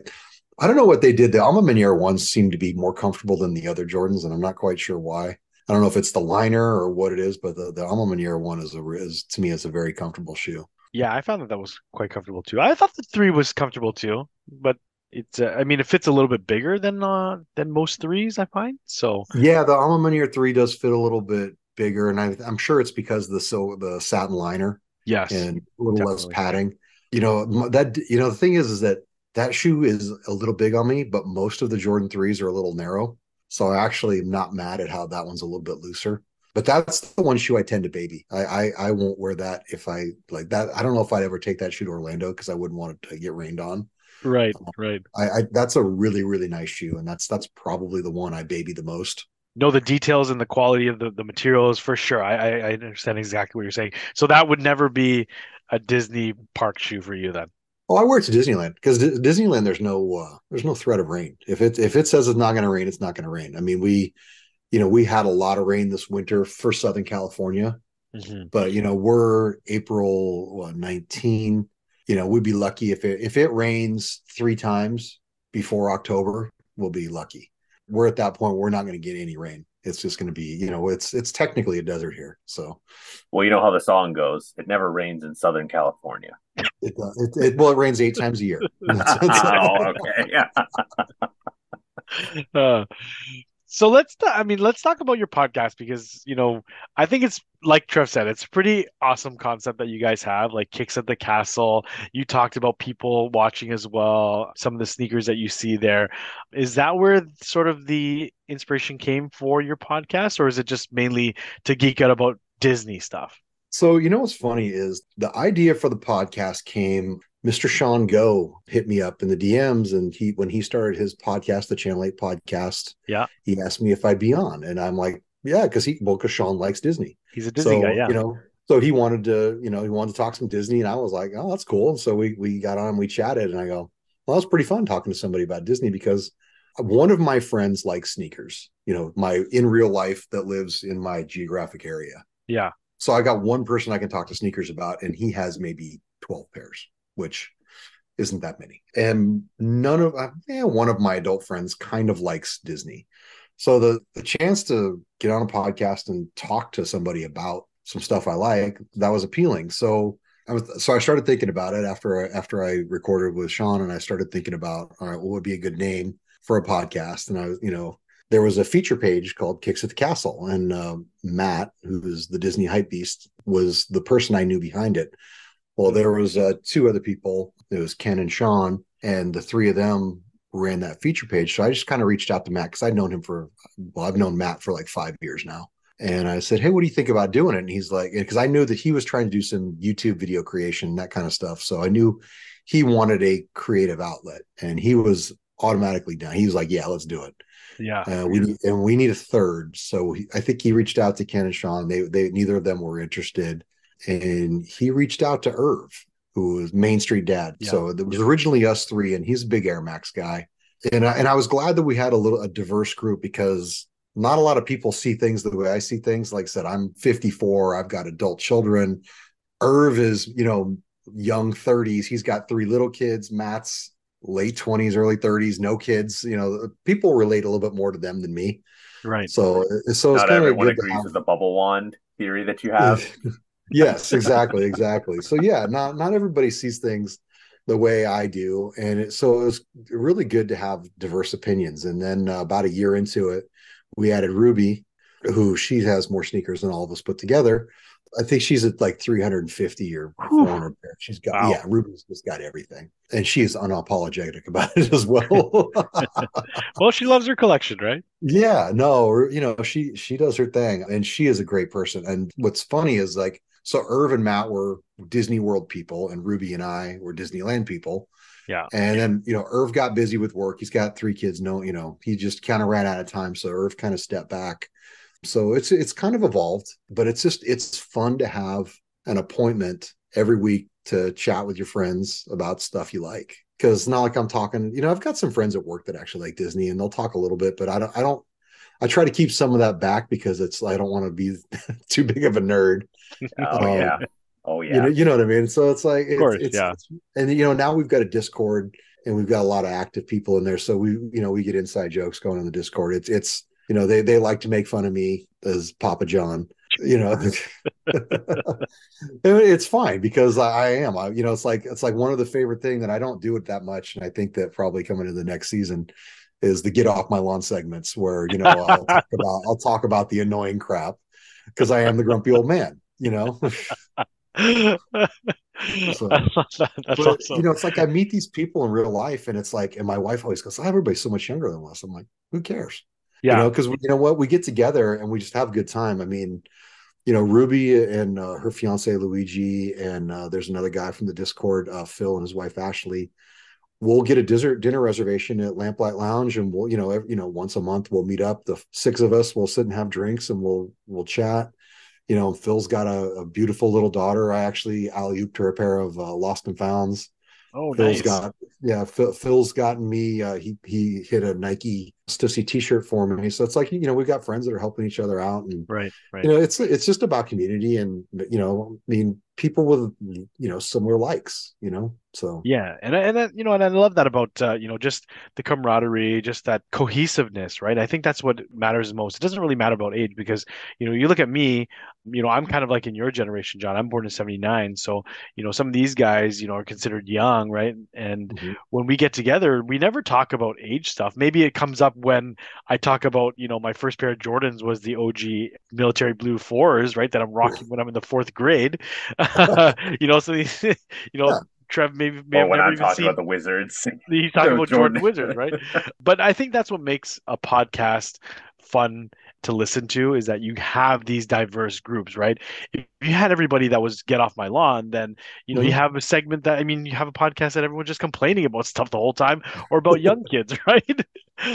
I don't know what they did. The A Ma Maniére ones seem to be more comfortable than the other Jordans, and I'm not quite sure why. I don't know if it's the liner or what it is, but the, the A Ma Maniére one is a is to me is a very comfortable shoe. Yeah, I found that that was quite comfortable too. I thought the three was comfortable too, but it's uh, I mean it fits a little bit bigger than uh than most threes I find. So Yeah, the A Ma Maniére three does fit a little bit bigger, and I, I'm sure it's because of the so the satin liner yes, and a little less padding. You know that you know the thing is is that that shoe is a little big on me, but most of the Jordan threes are a little narrow. So I actually am not mad at how that one's a little bit looser. But that's the one shoe I tend to baby. I I, I won't wear that if I like that. I don't know if I'd ever take that shoe to Orlando because I wouldn't want it to get rained on. right, um, right. I, I that's a really really nice shoe, and that's that's probably the one I baby the most. No, the details and the quality of the, the materials for sure. I I understand exactly what you're saying. So that would never be a Disney park shoe for you then. Oh, I wear it to Disneyland because D- Disneyland there's no uh, there's no threat of rain. If it if it says it's not going to rain, it's not going to rain. I mean, we, you know, we had a lot of rain this winter for Southern California, Mhm. but you know, we're April what, 19. You know, we'd be lucky if it if it rains three times before October, we'll be lucky. We're at that point. We're not going to get any rain. It's just going to be, you know, it's it's technically a desert here, so Well, you know how the song goes. It never rains in Southern California. it, uh, it, it well, it rains eight times a year. oh, okay. Yeah. Uh, so let's I mean let's talk about your podcast because you know I think it's like Trev said it's a pretty awesome concept that you guys have like kicks at the castle. You talked about people watching as well some of the sneakers that you see there. Is that where sort of the inspiration came for your podcast or is it just mainly to geek out about Disney stuff So you know what's funny is the idea for the podcast came. Mr. Sean Go hit me up in the DMs, and he when he started his podcast, the Channel Eight podcast. Yeah. he asked me if I'd be on, and I'm like, yeah, because he well, because Sean likes Disney. he's a Disney so guy yeah you know, so he wanted to, you know, he wanted to talk some Disney, and I was like, oh, that's cool. And so we we got on, we chatted, and I go, well, that was pretty fun talking to somebody about Disney because one of my friends likes sneakers, you know, my in real life that lives in my geographic area. Yeah. So I got one person I can talk to sneakers about, and he has maybe 12 pairs, which isn't that many. And none of, uh, yeah, one of my adult friends kind of likes Disney. So the the chance to get on a podcast and talk to somebody about some stuff I like, that was appealing. So I was so I started thinking about it after after I recorded with Sean and I started thinking about all right, what would be a good name for a podcast? And I was, you know, there was a feature page called Kicks at the Castle, and uh, Matt, who is the Disney hype beast, was the person I knew behind it. Well, there was uh, two other people. It was Ken and Sean, and the three of them ran that feature page. So I just kind of reached out to Matt because I'd known him for well, I've known Matt for like five years now. And I said, Hey, what do you think about doing it? And he's like, because I knew that he was trying to do some YouTube video creation, that kind of stuff. So I knew he wanted a creative outlet and he was automatically down. He was like, Yeah, let's do it. Yeah. Uh, we need, and we need a third. So he, I think he reached out to Ken and Sean. They, they, neither of them were interested. And he reached out to Irv, who was Main Street Dad. Yeah. So it was originally us three, and he's a big Air Max guy. And I, and I was glad that we had a little a diverse group because not a lot of people see things the way I see things. Like I said, I'm 54. I've got adult children. Irv is, you know, young 30s. He's got three little kids. Matt's late 20s, early 30s, no kids. You know, people relate a little bit more to them than me. Right. So, so it's Not kind of everyone good agrees have- with the bubble wand theory that you have. yes, exactly, exactly. So yeah, not not everybody sees things the way I do, and it, so it was really good to have diverse opinions. And then uh, about a year into it, we added Ruby, who she has more sneakers than all of us put together. I think she's at like 350 or 400 pairs. She's got Wow. yeah, Ruby's just got everything, and she is unapologetic about it as well. Well, she loves her collection, right? Yeah, no, you know, she she does her thing and she is a great person. And what's funny is like so Irv and Matt were Disney World people and Ruby and I were Disneyland people. Yeah. And then, you know, Irv got busy with work. He's got three kids, no, you know, he just kind of ran out of time. So Irv kind of stepped back. So it's it's kind of evolved, but it's just it's fun to have an appointment every week to chat with your friends about stuff you like. Cause it's not like I'm talking, you know, I've got some friends at work that actually like Disney and they'll talk a little bit, but I don't I don't I try to keep some of that back because it's I don't want to be too big of a nerd. Oh Um, yeah. Oh yeah. You know, you know what I mean? So it's like it's, course, it's, yeah. it's- and you know, now we've got a Discord and we've got a lot of active people in there. So we, you know, we get inside jokes going on the Discord. It's it's you know, they they like to make fun of me as Papa John. You know, it's fine because I, I am. I, you know, it's like it's like one of the favorite thing that I don't do it that much, and I think that probably coming into the next season is the get off my lawn segments where you know I'll talk about I'll talk about the annoying crap because I am the grumpy old man. You know, So- that. But awesome. you know, it's like I meet these people in real life, and it's like, and my wife always goes, "Oh, everybody's so much younger than us." I'm like, who cares? Yeah. You know, because you know what, we get together and we just have a good time. I mean, you know, Ruby and uh, her fiance Luigi, and uh, there's another guy from the Discord, uh, Phil, and his wife Ashley. We'll get a dinner dinner reservation at Lamplight Lounge, and we'll, you know, every, you know, once a month we'll meet up. The six of us will sit and have drinks, and we'll we'll chat. You know, Phil's got a, a beautiful little daughter. I actually alley ooped her a pair of uh, Lost and Founds. oh, Phil's nice. got yeah. Phil, Phil's gotten me. Uh, he he hit a Nike Stussy T-shirt for me. So it's like you know we've got friends that are helping each other out, and Right. Right. you know it's it's just about community, and you know I mean people with you know similar likes. You know, so Yeah, and I- and I, you know, and I love that about uh, you know just the camaraderie, just that cohesiveness, right? I think that's what matters most. It doesn't really matter about age because you know you look at me, you know, I'm kind of like in your generation, John. I'm born in '79, so you know some of these guys, you know, are considered young, right? And Mhm. when we get together, we never talk about age stuff. Maybe it comes up when I talk about you know my first pair of Jordans was the OG military blue fours, right? That I'm rocking when I'm in the fourth grade. you know, so these, you know. Yeah. Trev maybe may have when never I'm talking seen about the Wizards. he's talking No, about Jordan Wizards, right? But I think that's what makes a podcast fun to listen to is that you have these diverse groups, right? If you had everybody that was get off my lawn, then you know mm-hmm. you have a segment that I mean you have a podcast that everyone's just complaining about stuff the whole time or about young kids, right?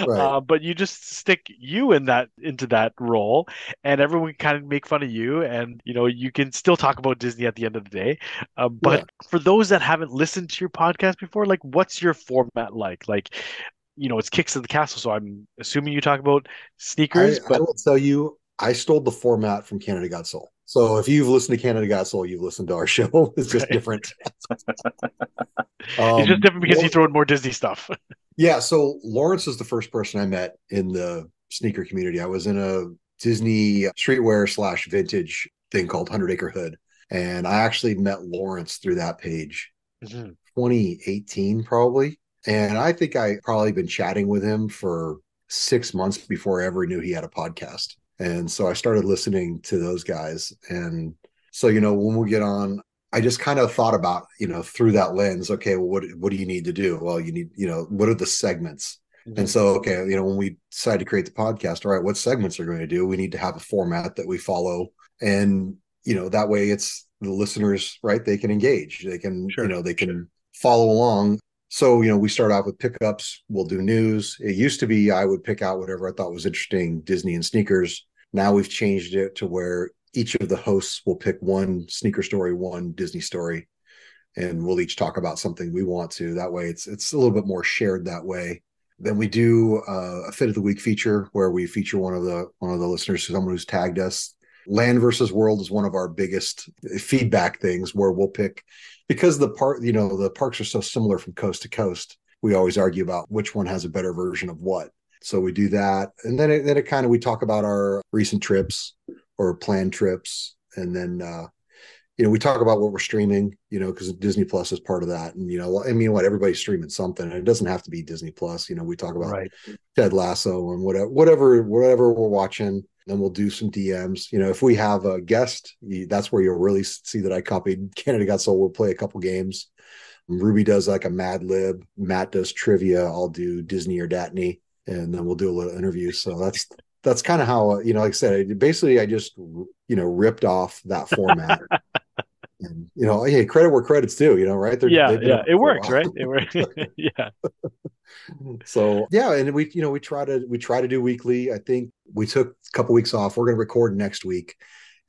right. Uh, but you just stick you in that into that role, and everyone can kind of make fun of you, and you know you can still talk about Disney at the end of the day. Uh, but yeah. for those that haven't listened to your podcast before, like what's your format like? Like you know, it's kicks at the castle. So I'm assuming you talk about sneakers. I, but I will tell you, I stole the format from Canada Got Soul. So if you've listened to Canada Got Soul, you've listened to our show. It's just right. different. um, it's just different because you throw in more Disney stuff. yeah. So Lawrence is the first person I met in the sneaker community. I was in a Disney streetwear slash vintage thing called Hundred Acre Hood, and I actually met Lawrence through that page. Mm-hmm. 2018 probably and I think I probably been chatting with him for six months before I ever knew he had a podcast. And so I started listening to those guys. And so, you know, when we get on, I just kind of thought about, you know, through that lens, okay, well, what what do you need to do? Well, you need, you know, what are the segments? Mm-hmm. And so, okay, you know, when we decide to create the podcast, all right, what segments are going to do? We need to have a format that we follow. And, you know, that way it's the listeners, right? They can engage. They can, sure. you know, they can sure. follow along so you know we start off with pickups. We'll do news. It used to be i would pick out whatever i thought was interesting disney and sneakers. Now we've changed it to where each of the hosts will pick one sneaker story one disney story and we'll each talk about something we want to. That way it's it's a little bit more shared that way. Then we do uh, a fit of the week feature where we feature one of the one of the listeners someone who's tagged us. Land versus world is one of our biggest feedback things where we'll pick because the part you know the parks are so similar from coast to coast we always argue about which one has a better version of what. So we do that. And then it, then it kind of we talk about our recent trips or planned trips and then uh you know we talk about what we're streaming you know because disney plus is part of that and you know i mean what everybody's streaming something and it doesn't have to be disney plus you know we talk about right. ted lasso and whatever whatever whatever we're watching then we'll do some DMs. You know, if we have a guest, that's where you'll really see that I copied Canada Got Soul. We'll play a couple games. Ruby does like a Mad Lib. Matt does trivia. I'll do Disney or Datney, and then we'll do a little interview. So that's that's kind of how you know. Like I said, basically, I just you know ripped off that format. and you know, hey, credit where credit's due. You know, right? They're, yeah, yeah, it works, right? It works. yeah. so yeah, and we you know we try to we try to do weekly. I think we took a couple weeks off. We're going to record next week,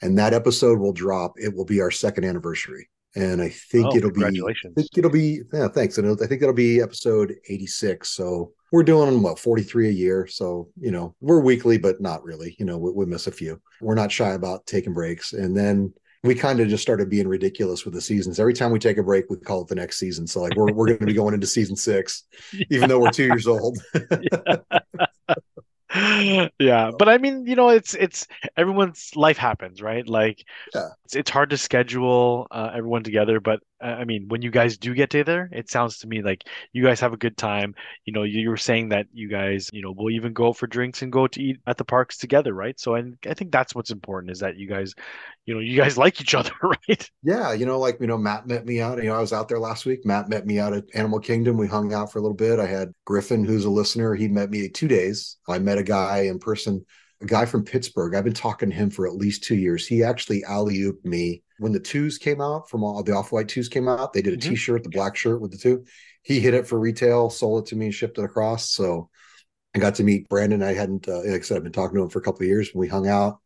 and that episode will drop. It will be our second anniversary, and I think oh, it'll be. I think it'll be. Yeah, thanks. And I think it'll be episode eighty six. So we're doing what 43 a year so you know we're weekly but not really you know we, we, miss a few we're not shy about taking breaks and then we kind of just started being ridiculous with the seasons. Every time we take a break, we call it the next season. So like we're we're going to be going into season six, yeah. even though we're two years old. yeah but i mean you know it's it's everyone's life happens right like yeah. it's, it's hard to schedule uh, everyone together but i mean when you guys do get together it sounds to me like you guys have a good time. You know you, you were saying that you guys you know will even go for drinks and go to eat at the parks together right? So I think that's what's important is that you guys you know you guys like each other right? Yeah you know like you know matt met me out you know i was out there last week. Matt met me out at animal kingdom. We hung out for a little bit. I had griffin who's a listener. He met me two days. I met a guy in person a guy from pittsburgh i've been talking to him for at least two years he actually alley ooped me when the twos came out from all the off-white twos came out they did a mm-hmm. t-shirt the black shirt with the two he hit it for retail sold it to me and shipped it across so I got to meet Brandon. I hadn't, uh, like I said, I've been talking to him for a couple of years. We hung out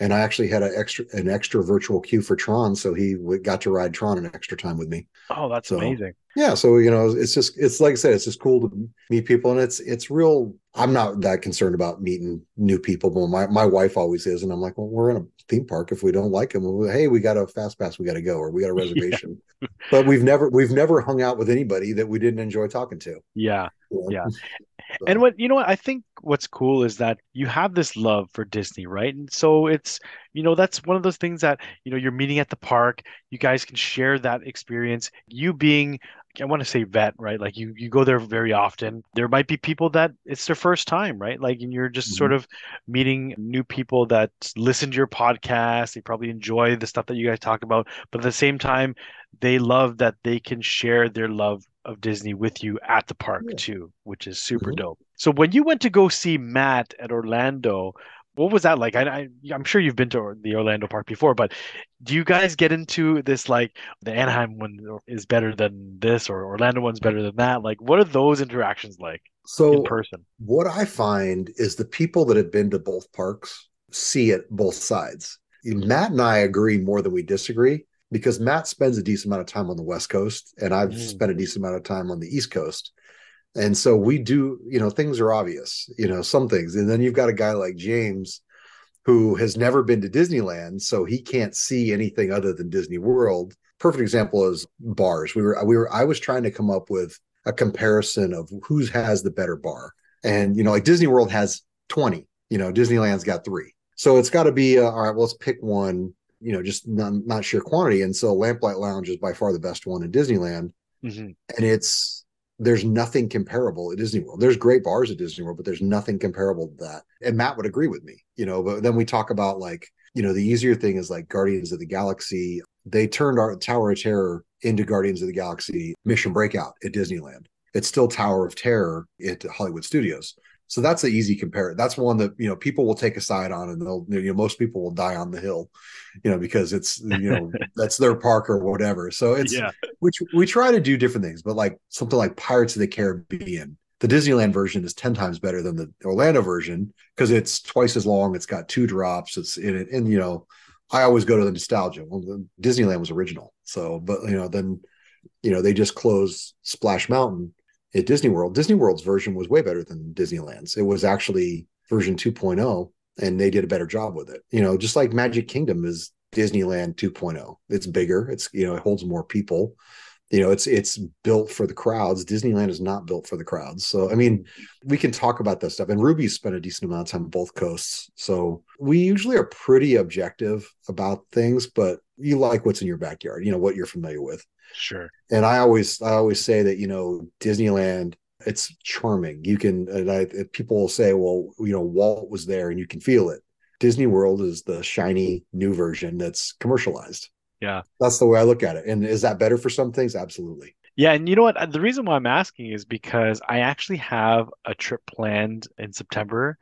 and I actually had an extra an extra virtual queue for Tron, so he got to ride Tron an extra time with me. Oh, that's so, amazing! Yeah, so you know, it's just it's like I said, it's just cool to meet people, and it's it's real. I'm not that concerned about meeting new people, but my my wife always is, and I'm like, well, we're in a theme park. If we don't like them, well, hey, we got a fast pass, we got to go, or we got a reservation. yeah. But we've never we've never hung out with anybody that we didn't enjoy talking to. Yeah, yeah. And what you know what I think what's cool is that you have this love for Disney, right? And so it's you know that's one of those things that you know you're meeting at the park, you guys can share that experience. You being I want to say vet, right? Like you you go there very often. There might be people that it's their first time, right? Like and you're just mm-hmm. sort of meeting new people that listen to your podcast. They probably enjoy the stuff that you guys talk about, but at the same time, they love that they can share their love of Disney with you at the park yeah. too, which is super mm-hmm. dope. So when you went to go see Matt at Orlando, what was that like? I, I I'm sure you've been to the Orlando Park before, but do you guys get into this like the Anaheim one is better than this or Orlando one's better than that? Like, what are those interactions like So in person? what I find is the people that have been to both parks see it both sides. Matt and I agree more than we disagree because Matt spends a decent amount of time on the West Coast and I've Mhm. spent a decent amount of time on the East Coast. And so we do, you know, things are obvious, you know, some things. And then you've got a guy like James who has never been to Disneyland, so he can't see anything other than Disney World. Perfect example is bars. We were we were I was trying to come up with a comparison of who's has the better bar. And you know, like Disney World has 20, you know, Disneyland's got 3. So it's got to be uh, all right, well, let's pick one, you know, just not, not sheer quantity. And so Lamplight Lounge is by far the best one in Disneyland Mhm. and it's there's nothing comparable at Disney World. There's great bars at Disney World, but there's nothing comparable to that. And Matt would agree with me, you know. But then we talk about like, you know, the easier thing is like Guardians of the Galaxy. They turned our Tower of Terror into Guardians of the Galaxy Mission Breakout at Disneyland. It's still Tower of Terror at Hollywood Studios. So that's an easy compare. That's one that you know people will take a side on, and they'll you know most people will die on the hill, you know, because it's you know that's their park or whatever. So it's Yeah. which we try to do different things, but like something like Pirates of the Caribbean, the Disneyland version is 10 times better than the Orlando version because it's twice as long. It's got two drops. It's in it. And, you know, I always go to the nostalgia. Well, the Disneyland was original. So, but, you know, then, you know, they just closed Splash Mountain at Disney World. Disney World's version was way better than Disneyland's. It was actually version 2.0 and they did a better job with it. You know, just like Magic Kingdom is Disneyland 2.0. It's bigger. It's you know, it holds more people. You know, it's it's built for the crowds. Disneyland is not built for the crowds. So I mean, we can talk about this stuff. And Ruby spent a decent amount of time on both coasts. So we usually are pretty objective about things, but you like what's in your backyard, you know, what you're familiar with. Sure. And I always I always say that, you know, Disneyland it's charming. You can, and I, people will say, well, you know, Walt was there and you can feel it. Disney World is the shiny new version that's commercialized. Yeah. That's the way I look at it. And is that better for some things? Absolutely. Yeah, and you know what? The reason why I'm asking is because I actually have a trip planned in September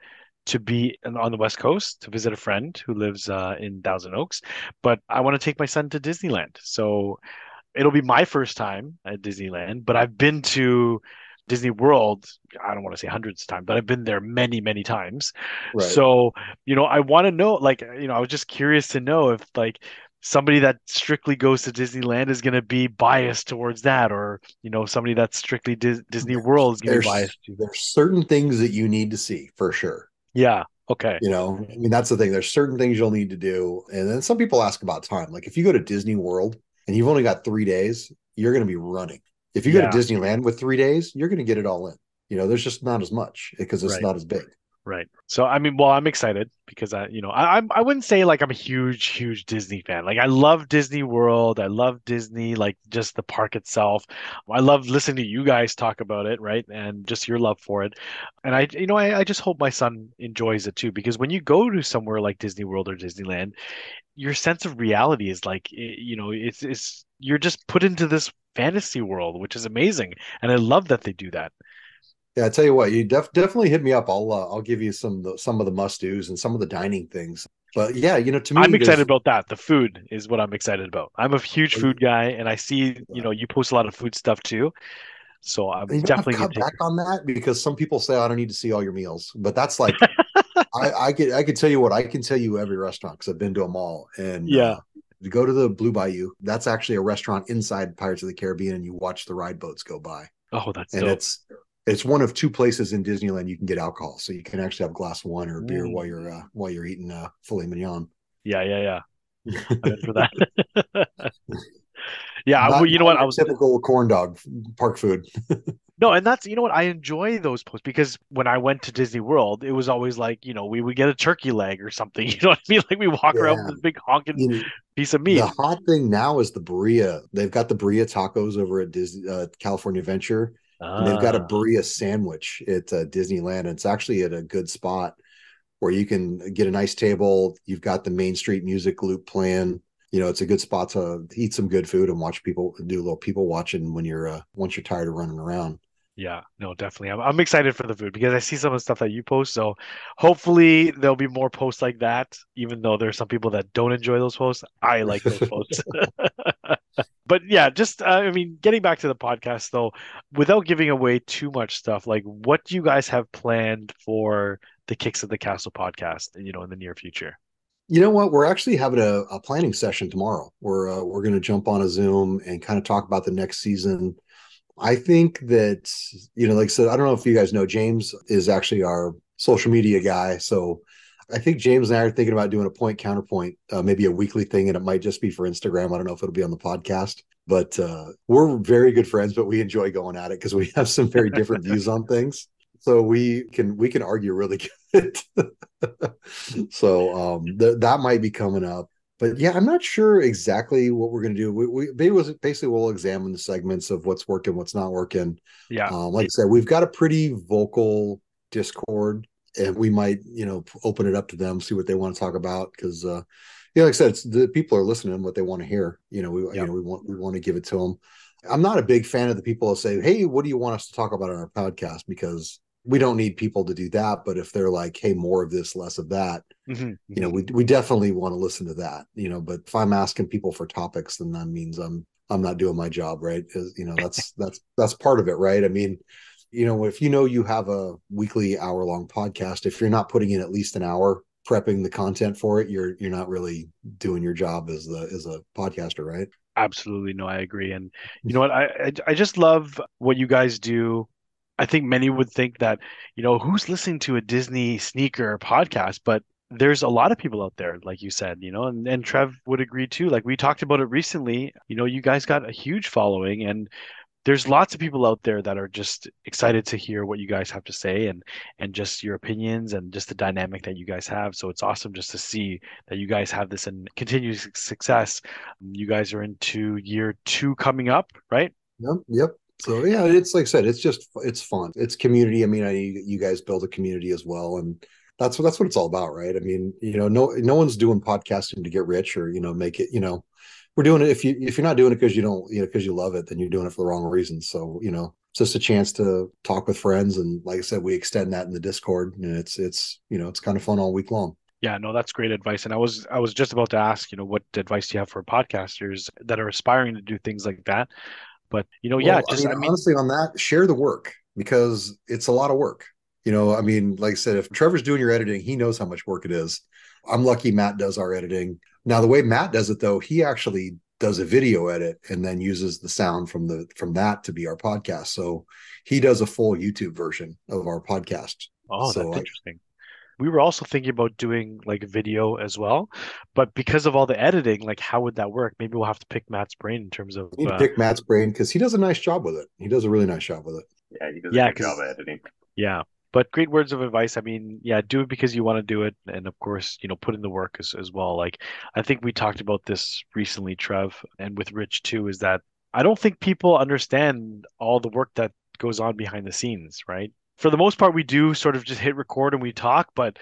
to be on the West Coast to visit a friend who lives uh, in Thousand Oaks, but I want to take my son to Disneyland. So it'll be my first time at Disneyland, but I've been to Disney World, I don't want to say hundreds of times, but I've been there many, many times. Right. So, you know, I want to know, like, you know, I was just curious to know if, like, somebody that strictly goes to Disneyland is going to be biased towards that, or, you know, somebody that's strictly Dis- Disney World is going to be biased to. there's certain things that you need to see for sure. Yeah. Okay. You know, I mean, that's the thing. There's certain things you'll need to do. And then some people ask about time. Like if you go to Disney World and you've only got three days, you're going to be running. If you go Yeah. to Disneyland with three days, you're going to get it all in. You know, there's just not as much because it's Right. not as big. Right. So I mean, well, I'm excited because I, you know, I I wouldn't say like I'm a huge, huge Disney fan. Like I love Disney World. I love Disney, like just the park itself. I love listening to you guys talk about it, right? And just your love for it. And I, you know, I, I just hope my son enjoys it too, because when you go to somewhere like Disney World or Disneyland, your sense of reality is like, you know, it's it's you're just put into this fantasy world, which is amazing. And I love that they do that. Yeah, I tell you what, you def- definitely hit me up. I'll uh, I'll give you some of the, some of the must dos and some of the dining things. But yeah, you know, to me, I'm excited there's- about that. The food is what I'm excited about. I'm a huge Oh, food guy, and I see, you know, you post a lot of food stuff too. So I'm You know, definitely cut back on that because some people say I don't need to see all your meals, but that's like I, I could I could tell you what I can tell you every restaurant because I've been to them all. And Yeah. uh, you go to the Blue Bayou. That's actually a restaurant inside Pirates of the Caribbean, and you watch the ride boats go by. Oh, that's And dope. it's it's one of two places in Disneyland you can get alcohol, so you can actually have a glass of wine or a beer Mm. while you're uh, while you're eating uh, filet mignon. Yeah, yeah, yeah. I'm for that. Yeah, Not- well, you know what? I was typical corn dog park food. no, and that's you know what I enjoy those posts because when I went to Disney World, it was always like you know we would get a turkey leg or something. You know what I mean? Like we walk around with this big honking You know, piece of meat. The hot thing now is the burrito. They've got the burrito tacos over at Disney uh, California Adventure. And they've got a Ah, burrito sandwich at uh, Disneyland. It's actually at a good spot where you can get a nice table. You've got the Main Street music loop playing. You know, it's a good spot to eat some good food and watch people do a little people watching when you're uh, once you're tired of running around. Yeah, no, definitely. I'm, I'm excited for the food because I see some of the stuff that you post. So hopefully there'll be more posts like that, even though there are some people that don't enjoy those posts. I like those posts. but yeah, just, uh, I mean, getting back to the podcast though, without giving away too much stuff, like what do you guys have planned for the Kicks of the Castle podcast, you know, in the near future? You know what? We're actually having a, a planning session tomorrow. We're uh, we're going to jump on a Zoom and kind of talk about the next season. I think that you know, like I said, I don't know if you guys know, James is actually our social media guy. So I think James and I are thinking about doing a point counterpoint, uh, maybe a weekly thing, and it might just be for Instagram. I don't know if it'll be on the podcast, but uh, we're very good friends. But we enjoy going at it because we have some very different views on things. So we can we can argue really good. so um, th- that might be coming up. But yeah, I'm not sure exactly what we're going to do. We, we basically we'll examine the segments of what's working, what's not working. Yeah. Um, like I said, we've got a pretty vocal Discord, and we might you know open it up to them, see what they want to talk about because. Uh, yeah, like I said, the people are listening to what they want to hear. You know, we you know we want we want to give it to them. I'm not a big fan of the people that say, "Hey, what do you want us to talk about on our podcast?" Because we don't need people to do that but if they're like hey more of this less of that mm-hmm. you know we, we definitely want to listen to that you know but if i'm asking people for topics then that means i'm i'm not doing my job right? You know that's that's that's part of it right? I mean you know if you know you have a weekly hour long podcast if you're not putting in at least an hour prepping the content for it you're you're not really doing your job as the as a podcaster right? Absolutely no i agree and you know what i i, I just love what you guys do I think many would think that, you know, who's listening to a Disney sneaker podcast? But there's a lot of people out there, like you said, you know, and, and Trev would agree too. Like we talked about it recently, you know, you guys got a huge following and there's lots of people out there that are just excited to hear what you guys have to say and and just your opinions and just the dynamic that you guys have so it's awesome just to see that you guys have this and continued success you guys are into year two coming up right yep yep so yeah it's like i said it's just it's fun it's community i mean I, you guys build a community as well and that's what that's what it's all about right i mean you know no no one's doing podcasting to get rich or you know make it you know we're doing it if you if you're not doing it because you don't you know because you love it then you're doing it for the wrong reasons so you know it's just a chance to talk with friends and like i said we extend that in the discord and it's it's you know it's kind of fun all week long yeah, no, that's great advice. And I was I was just about to ask, you know, what advice do you have for podcasters that are aspiring to do things like that? But you know, well, yeah, just I mean, I mean, honestly, on that, share the work because it's a lot of work. You know, I mean, like I said, if Trevor's doing your editing, he knows how much work it is. I'm lucky Matt does our editing. Now, the way Matt does it, though, he actually does a video edit and then uses the sound from the from that to be our podcast. So he does a full YouTube version of our podcast. Oh, so that's I, interesting we were also thinking about doing like video as well but because of all the editing like how would that work? Maybe we'll have to pick matt's brain in terms of we need uh, to pick matt's brain because he does a nice job with it. He does a really nice job with it. Yeah he does yeah, a good job editing. Yeah but great words of advice. I mean yeah do it because you want to do it and of course you know put in the work as, as well. Like i think we talked about this recently trev and with rich too is that i don't think people understand all the work that goes on behind the scenes right for the most part, we do sort of just hit record and we talk, but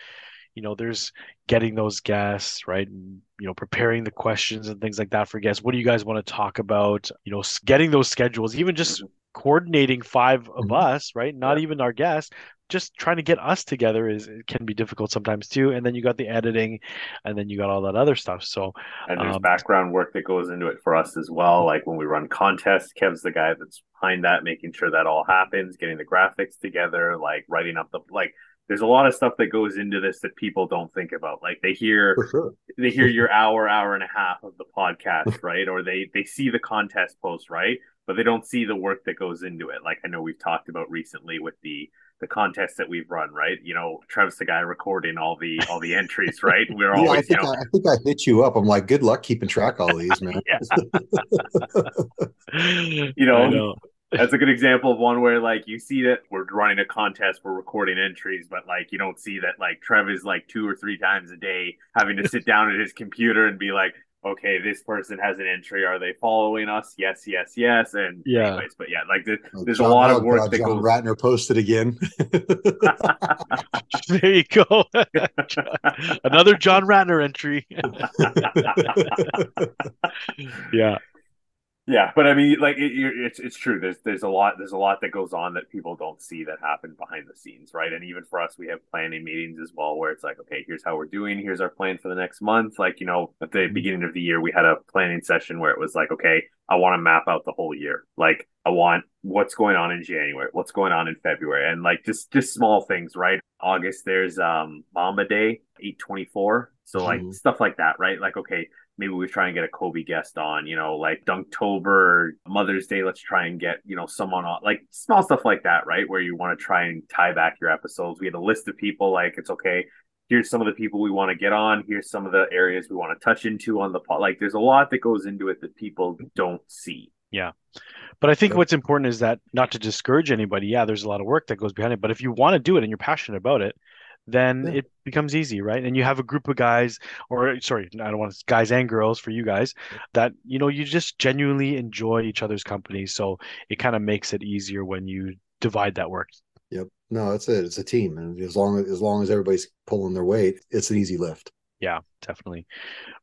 you know, there's getting those guests, right? And, you know, preparing the questions and things like that for guests. What do you guys want to talk about? You know, getting those schedules, even just coordinating five of mm-hmm. us, right? Not even our guests, just trying to get us together is it can be difficult sometimes too. And then you got the editing, and then you got all that other stuff. So and there's um, background work that goes into it for us as well. Like when we run contests, Kev's the guy that's behind that, making sure that all happens, getting the graphics together, like writing up the like. There's a lot of stuff that goes into this that people don't think about. Like they hear sure. they hear your hour, hour and a half of the podcast, right? Or they they see the contest post, right? But they don't see the work that goes into it. Like I know we've talked about recently with the the contests that we've run, right? You know, Trev's the guy recording all the all the entries, right? We're yeah, always, I think, you know, I, I, think I hit you up. I'm like, good luck keeping track of all these, man. you know, know. that's a good example of one where like you see that we're running a contest, we're recording entries, but like you don't see that like Trev is like two or three times a day having to sit down at his computer and be like, okay, this person has an entry. Are they following us? Yes, yes, yes. And yeah, anyways, but yeah, like the, there's John, a lot of work uh, that John goes. Ratner posted again. there you go. Another John Ratner entry. yeah. Yeah, but I mean, like it, it's it's true. There's there's a lot there's a lot that goes on that people don't see that happen behind the scenes, right? And even for us, we have planning meetings as well, where it's like, okay, here's how we're doing. Here's our plan for the next month. Like you know, at the mm-hmm. beginning of the year, we had a planning session where it was like, okay, I want to map out the whole year. Like I want what's going on in January, what's going on in February, and like just just small things, right? August, there's um Mamba Day, eight twenty four. So like mm-hmm. stuff like that, right? Like okay maybe we try and get a Kobe guest on, you know, like Dunktober, Mother's Day, let's try and get, you know, someone on like small stuff like that, right? Where you want to try and tie back your episodes. We had a list of people like it's okay. Here's some of the people we want to get on. Here's some of the areas we want to touch into on the pot. Like there's a lot that goes into it that people don't see. Yeah. But I think what's important is that not to discourage anybody. Yeah, there's a lot of work that goes behind it. But if you want to do it and you're passionate about it, then yeah. it becomes easy, right? And you have a group of guys, or sorry, I don't want to, guys and girls for you guys that you know you just genuinely enjoy each other's company. So it kind of makes it easier when you divide that work. Yep. No, that's it. It's a team, and as long as as long as everybody's pulling their weight, it's an easy lift. Yeah, definitely.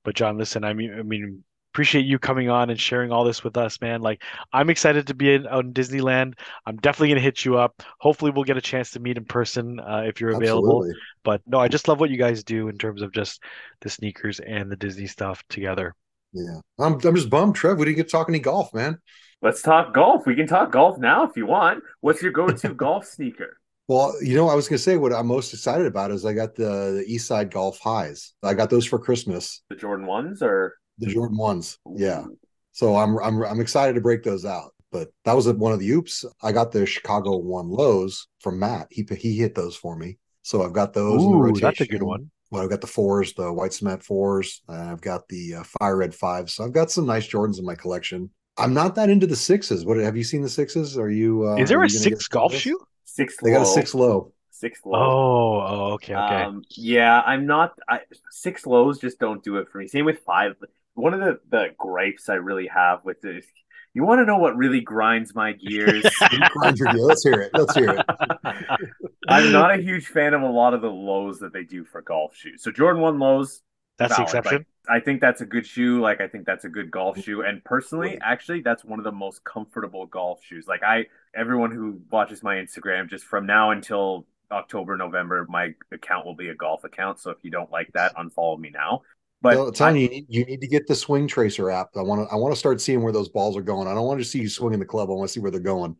But John, listen, I mean, I mean, appreciate you coming on and sharing all this with us, man. Like I'm excited to be in on Disneyland. I'm definitely gonna hit you up. Hopefully, we'll get a chance to meet in person uh, if you're available. Absolutely. But no, I just love what you guys do in terms of just the sneakers and the Disney stuff together. Yeah, I'm I'm just bummed, Trev. We didn't get to talk any golf, man. Let's talk golf. We can talk golf now if you want. What's your go-to golf sneaker? Well, you know, I was going to say what I'm most excited about is I got the, the East Side Golf Highs. I got those for Christmas. The Jordan ones, or the Jordan ones. Yeah. So I'm I'm I'm excited to break those out. But that was one of the oops. I got the Chicago one lows from Matt. He he hit those for me. So I've got those Ooh, in the rotation. That's a good one. Well, I've got the fours, the white cement fours, and I've got the uh, fire red fives. So I've got some nice Jordans in my collection. I'm not that into the sixes. What have you seen the sixes? Are you? Uh, Is there a six golf shoe? Six. They got a six low. Six low. Oh, oh, okay, okay. Um, yeah, I'm not. I, six lows just don't do it for me. Same with five one of the, the gripes I really have with this. You want to know what really grinds my gears? grinds your gears. Let's hear it. Let's hear it. I'm not a huge fan of a lot of the lows that they do for golf shoes. So Jordan One lows. That's valid. the exception. I think that's a good shoe. Like I think that's a good golf shoe. And personally, actually, that's one of the most comfortable golf shoes. Like I, everyone who watches my Instagram, just from now until October, November, my account will be a golf account. So if you don't like that, unfollow me now. But I'm telling I, you, you need, you need to get the Swing Tracer app. I want to I want to start seeing where those balls are going. I don't want to see you swinging the club. I want to see where they're going.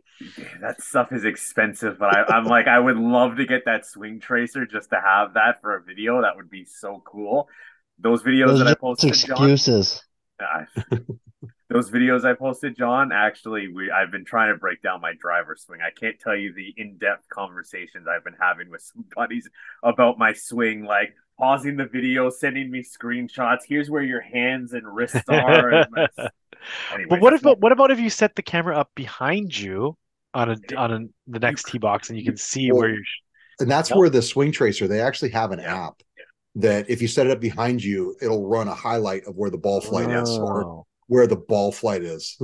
That stuff is expensive, but I, am like, I would love to get that Swing Tracer just to have that for a video. That would be so cool. Those videos those that I posted, excuses. John, those videos I posted, John. Actually, we I've been trying to break down my driver swing. I can't tell you the in-depth conversations I've been having with some buddies about my swing. Like, pausing the video, sending me screenshots. Here's where your hands and wrists are. and anyway, but what about what about if you set the camera up behind you on a on a, the next tee box and you can see well, where you're. And that's where the swing tracer they actually have an yeah. app yeah. that if you set it up behind you, it'll run a highlight of where the ball flight oh. is or where the ball flight is.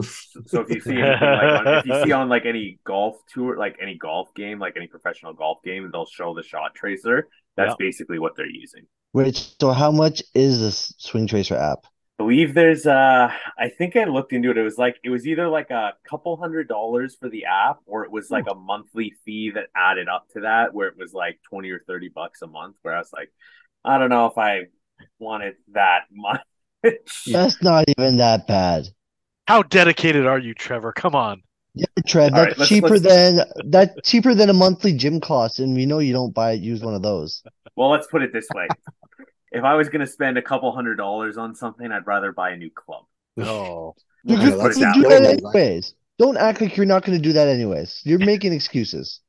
so if you see like on, if you see on like any golf tour, like any golf game, like any professional golf game, they'll show the shot tracer that's basically what they're using. Wait, so how much is this Swing Tracer app? I believe there's uh I think I looked into it. It was like it was either like a couple hundred dollars for the app or it was like a monthly fee that added up to that where it was like 20 or 30 bucks a month where I was like, I don't know if I wanted that much. That's not even that bad. How dedicated are you, Trevor? Come on. Yeah, Trev, that's right, let's, cheaper let's... than that cheaper than a monthly gym cost, and we know you don't buy use one of those. Well, let's put it this way: if I was going to spend a couple hundred dollars on something, I'd rather buy a new club. Oh, You're yeah, do that anyways. Don't act like you're not going to do that anyways. You're making excuses.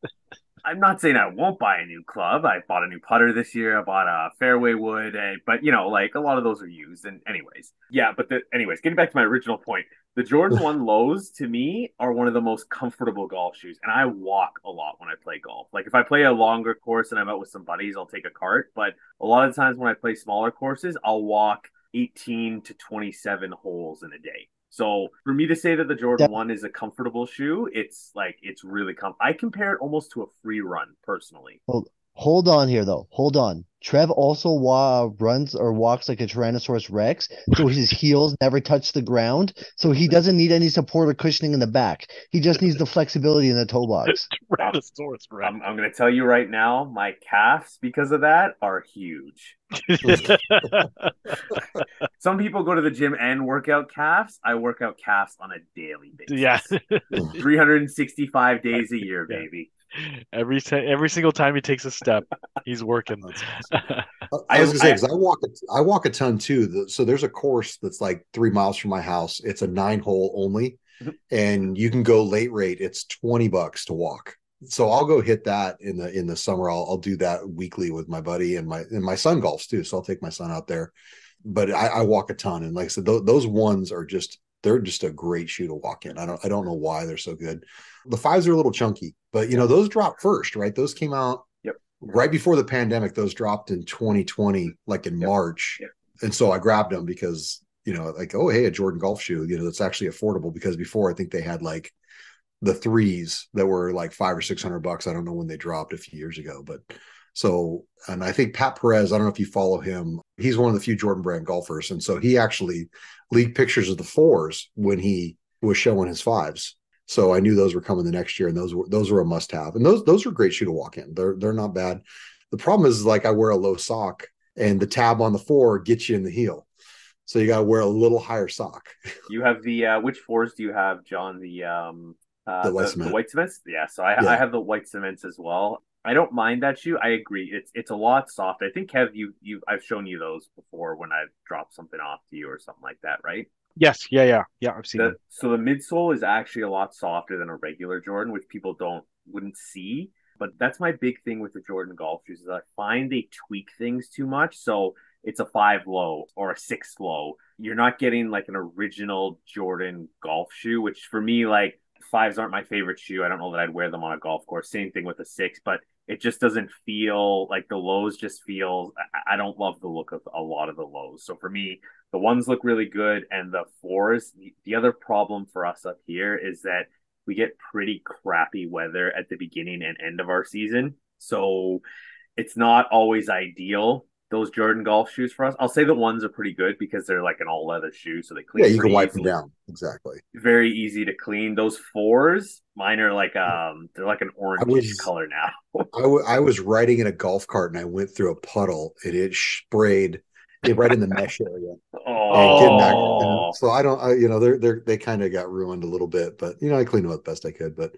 I'm not saying I won't buy a new club. I bought a new putter this year. I bought a fairway wood, eh, but you know, like a lot of those are used. And anyways, yeah. But the, anyways, getting back to my original point, the Jordan One lows to me are one of the most comfortable golf shoes, and I walk a lot when I play golf. Like if I play a longer course and I'm out with some buddies, I'll take a cart. But a lot of times when I play smaller courses, I'll walk 18 to 27 holes in a day. So for me to say that the Jordan One is a comfortable shoe, it's like it's really com. I compare it almost to a free run personally. Hold, hold on here though. Hold on. Trev also wa- runs or walks like a Tyrannosaurus Rex, so his heels never touch the ground. So he doesn't need any support or cushioning in the back. He just needs the flexibility in the toe box. Tyrannosaurus Rex. I'm, I'm going to tell you right now, my calves, because of that, are huge. Some people go to the gym and work out calves. I work out calves on a daily basis. yeah. 365 days a year, Yeah. baby. every ti- every single time he takes a step, he's working. That's awesome. I- I was gonna say because I, walk a, I walk a ton too. The- So there's a course that's like three miles from my house. It's a nine hole only, Mhm. and you can go late rate. It's twenty bucks to walk. So I'll go hit that in the in the summer. I'll I'll do that weekly with my buddy and my and my son golfs too. So I'll take my son out there. But I, I walk a ton, and like I said, tho- those ones are just they're just a great shoe to walk in. I don't I don't know why they're so good. The fives are a little chunky, but you know those dropped first, right? Those came out Yep. right before the pandemic. Those dropped in 2020, like in Yep. March, Yep. and so I grabbed them because you know, like oh hey, a Jordan golf shoe, you know, that's actually affordable because before I think they had like the threes that were like five or six hundred bucks. I don't know when they dropped a few years ago, but so and I think Pat Perez, I don't know if you follow him. He's one of the few Jordan brand golfers, and so he actually leaked pictures of the fours when he was showing his fives. So I knew those were coming the next year, and those were those were a must have, and those those are great shoe to walk in. They're they're not bad. The problem is like I wear a low sock, and the tab on the four gets you in the heel, so you got to wear a little higher sock. You have the uh, which fours do you have, John? The um uh, The white the, cement. white cements. Yeah, so I, Yeah. I have the white cements as well. I don't mind that shoe. I agree. It's it's a lot softer. I think Kev, you you I've shown you those before when I've dropped something off to you or something like that, right? yes, yeah, yeah, yeah. I've seen The, it. so the midsole is actually a lot softer than a regular Jordan, which people don't wouldn't see. But that's my big thing with the Jordan golf shoes is I find they tweak things too much. So it's a five low or a six low. You're not getting like an original Jordan golf shoe, which for me, like fives aren't my favorite shoe. I don't know that I'd wear them on a golf course. Same thing with a six, but it just doesn't feel like the lows just feel I- I don't love the look of a lot of the lows. So for me, the ones look really good and the fours the, the other problem for us up here is that we get pretty crappy weather at the beginning and end of our season so it's not always ideal those jordan golf shoes for us. I'll say the ones are pretty good because they're like an all leather shoe so they clean Yeah, you can wipe them down. Exactly. very easy to clean. Those fours mine are like um they're like an orange was- color now. I, w- I was riding in a golf cart and I went through a puddle and it sprayed it right in the mesh area. And getting back- oh. so I don't, I, you know, they're they're they kind of got ruined a little bit, but you know, I cleaned them up best I could. But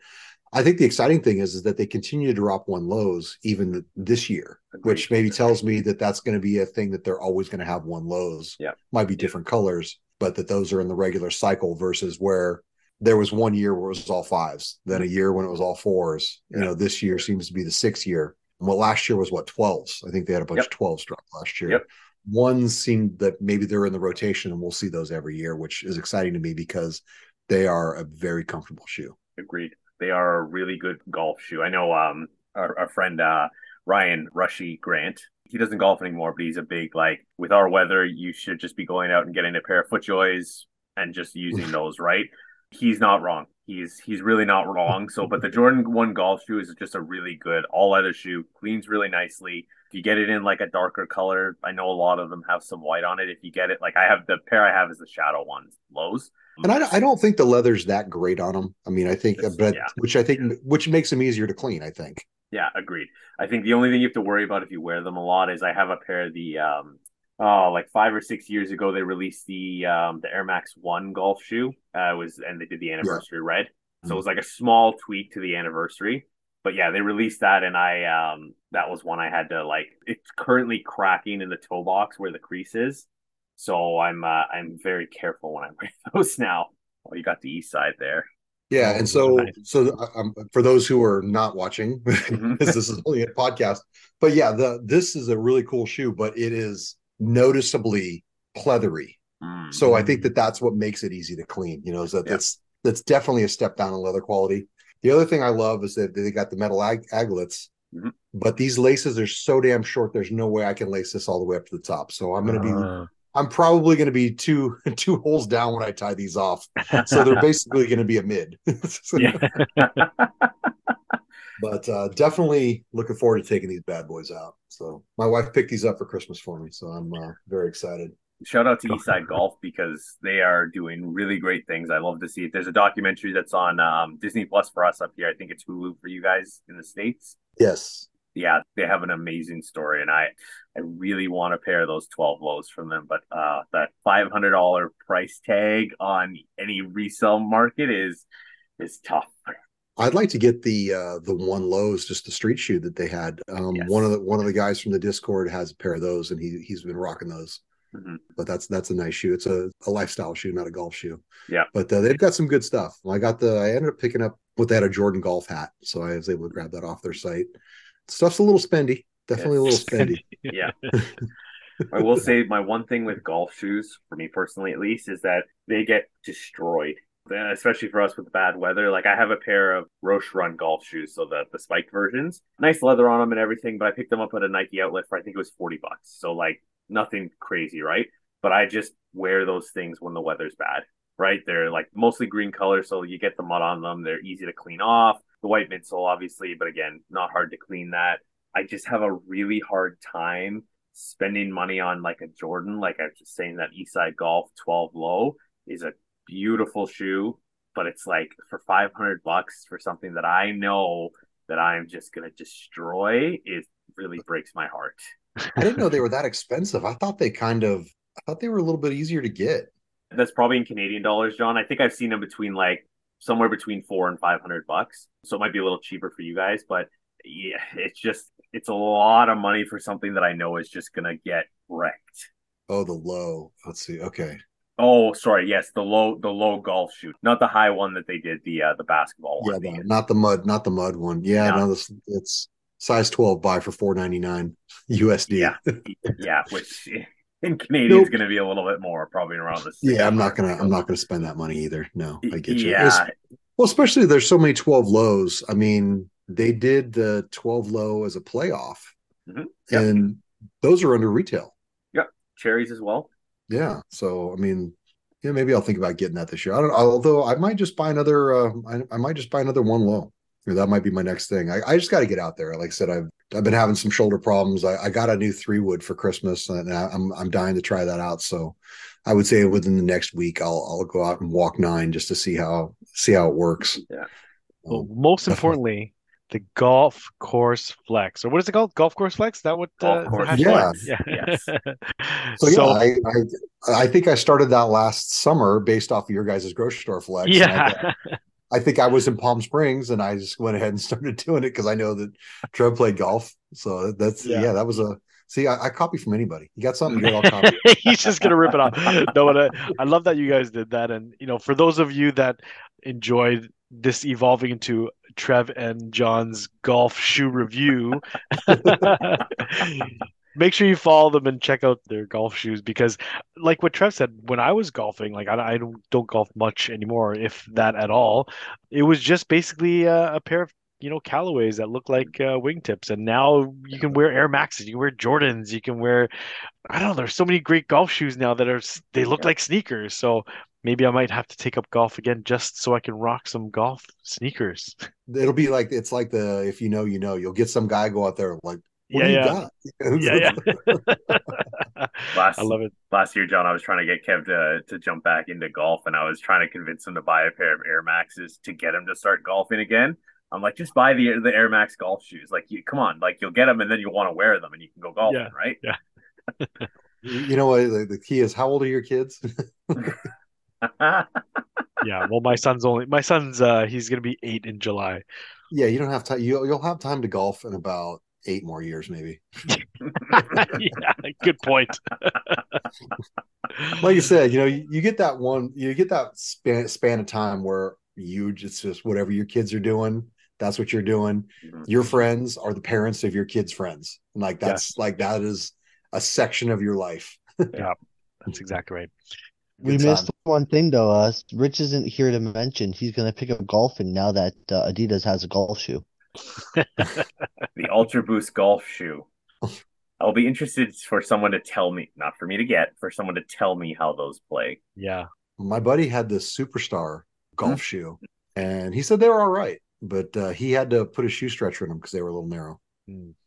I think the exciting thing is is that they continue to drop one lows even this year, which maybe tells me that that's going to be a thing that they're always going to have one lows. Yeah. might be different colors, but that those are in the regular cycle versus where there was one year where it was all fives, then a year when it was all fours. You know, this year seems to be the sixth year. Well, last year was what twelves. I think they had a bunch Yep. of twelves drop last year. Yep. Ones seem that maybe they're in the rotation, and we'll see those every year, which is exciting to me because they are a very comfortable shoe. Agreed. They are a really good golf shoe. I know um our, our friend uh Ryan Rushy Grant. He doesn't golf anymore, but he's a big like with our weather, you should just be going out and getting a pair of FootJoys and just using those, right? He's not wrong. He's he's really not wrong. So, but the Jordan One golf shoe is just a really good all leather shoe. Cleans really nicely. If you get it in like a darker color, I know a lot of them have some white on it. If you get it, like I have the pair I have is the shadow ones, lows. And I, I don't think the leather's that great on them. I mean, I think, It's- but yeah. which I think, which makes them easier to clean. I think. Yeah, agreed. I think the only thing you have to worry about if you wear them a lot is I have a pair of the um oh like five or six years ago they released the um the Air Max One golf shoe. Uh was and they did the anniversary red. So it was like a small tweak to the anniversary. But yeah, they released that and I um that was one I had to like it's currently cracking in the toe box where the crease is. So I'm uh, I'm very careful when I wear those now. Oh, you got the east side there. Yeah, Oh, and so nice. so um, for those who are not watching, Mhm. because this is only a podcast, but yeah, the this is a really cool shoe, but it is noticeably pleathery. Mm. So I think that that's what makes it easy to clean. You know, is that Yeah. that's that's definitely a step down in leather quality. The other thing I love is that they got the metal ag- aglets, Mhm. but these laces are so damn short. There's no way I can lace this all the way up to the top. So I'm going to be, Uh, I'm probably going to be two two holes down when I tie these off. So they're basically going to be a mid. But uh, definitely looking forward to taking these bad boys out. So my wife picked these up for Christmas for me, so I'm uh, very excited. Shout out to Eastside Golf because they are doing really great things. I love to see it. There's a documentary that's on um, Disney Plus for us up here. I think it's Hulu for you guys in the states. Yes. Yeah, they have an amazing story, and I, I really want a pair of those twelve lows from them. But uh, that five hundred dollar price tag on any resale market is is tough. I'd like to get the uh the one lows, just the street shoe that they had. Um Yes. one of the one of the guys from the Discord has a pair of those and he he's been rocking those. Mhm. But that's that's a nice shoe. It's a, a lifestyle shoe, not a golf shoe. Yeah. But uh, they've got some good stuff. I got the I ended up picking up what they had a Jordan golf hat. So I was able to grab that off their site. Stuff's a little spendy. Definitely a little spendy. Yeah. I will say my one thing with golf shoes, for me personally at least, is that they get destroyed. Uh, Especially for us with bad weather. Like I have a pair of Roshe Run golf shoes, so the the spiked versions. Nice leather on them and everything, but I picked them up at a Nike outlet for I think it was 40 bucks. So like nothing crazy, right? But I just wear those things when the weather's bad, right? They're like mostly green color, so you get the mud on them. They're easy to clean off. The white midsole, obviously, but again, not hard to clean that. I just have a really hard time spending money on like a Jordan. Like I was just saying, that Eastside Golf 12 Low is a beautiful shoe, but it's like for 500 bucks for something that I know that I'm just going to destroy, it really breaks my heart. I didn't know they were that expensive. I thought they kind of I thought they were a little bit easier to get. That's probably in Canadian dollars, John. I think I've seen them between like somewhere between four and 500 bucks. So it might be a little cheaper for you guys, but yeah, it's just, it's a lot of money for something that I know is just going to get wrecked. Oh, the low. Let's see. Okay. Oh, sorry. Yes, the low the low golf shoot, not the high one that they did the uh, the basketball Yeah, one. not the mud, not the mud one. Yeah, No. no, this it's size 12 buy for 499 USD. Yeah. yeah, which in Canadian is Nope. going to be a little bit more, probably around the. Yeah, I'm not gonna I'm not gonna spend that money either. No, I get you. Yeah, Well, especially there's so many 12 lows. I mean, they did the 12 low as a playoff, Mhm. Yep. and those are under retail. Yeah, cherries as well. Yeah. So I mean, yeah, maybe I'll think about getting that this year. I don't although I might just buy another uh I, I might just buy another one low. Or that might be my next thing. I, I just gotta get out there. Like I said, I've I've been having some shoulder problems. I, I got a new three wood for Christmas and I, I'm I'm dying to try that out. So I would say within the next week I'll I'll go out and walk nine just to see how see how it works. Yeah. Well, Um, most definitely. importantly, the golf course flex, or what is it called? Golf course flex? Is that what? Golf uh, course the Yeah. yes. So, So, yeah, I, I I think I started that last summer based off of your guys' grocery store flex. and I, yeah. I think I was in Palm Springs and I just went ahead and started doing it because I know that Trev played golf. So that's Yeah. yeah, that was a see. I, I copy from anybody. You got something good? I'll copy. He's just gonna rip it off. No, but I, I love that you guys did that, and you know, for those of you that enjoyed this evolving into Trev and John's golf shoe review, make sure you follow them and check out their golf shoes because, like what Trev said, when I was golfing, like I, I don't don't golf much anymore, if that at all. It was just basically a, a pair of you know Callaways that look like uh, wingtips, and now you can wear Air Maxes, you can wear Jordans, you can wear I don't know. There's so many great golf shoes now that are they look Yeah. like sneakers. So maybe I might have to take up golf again just so I can rock some golf sneakers. It'll be like it's like the if you know you know. You'll get some guy go out there like what Yeah, do you yeah. got? Yeah, yeah. Last I love it. last year, John, I was trying to get Kev to to jump back into golf, and I was trying to convince him to buy a pair of Air Maxes to get him to start golfing again. I'm like, just buy the the Air Max golf shoes. Like, you come on, like you'll get them, and then you'll want to wear them, and you can go golfing, Yeah. right? Yeah. you know what? The, the key is how old are your kids? Yeah. Well, my son's only my son's uh he's gonna be eight in July. yeah, you don't have time. You you'll have time to golf in about eight more years, maybe. yeah, good point. like you said, you know, you, you get that one, you get that span span of time where you just just whatever your kids are doing, that's what you're doing. Mhm. Your friends are the parents of your kids' friends. And like that's like that is a section of your life. Yeah, that's exactly right. We Good missed one thing though. Uh, Rich isn't here to mention he's gonna pick up golfing now that uh, Adidas has a golf shoe. the Ultra Boost golf shoe. I'll be interested for someone to tell me, not for me to get, for someone to tell me how those play. Yeah. My buddy had this superstar golf shoe and he said they were all right. but uh, he had to put a shoe stretcher in them because they were a little narrow.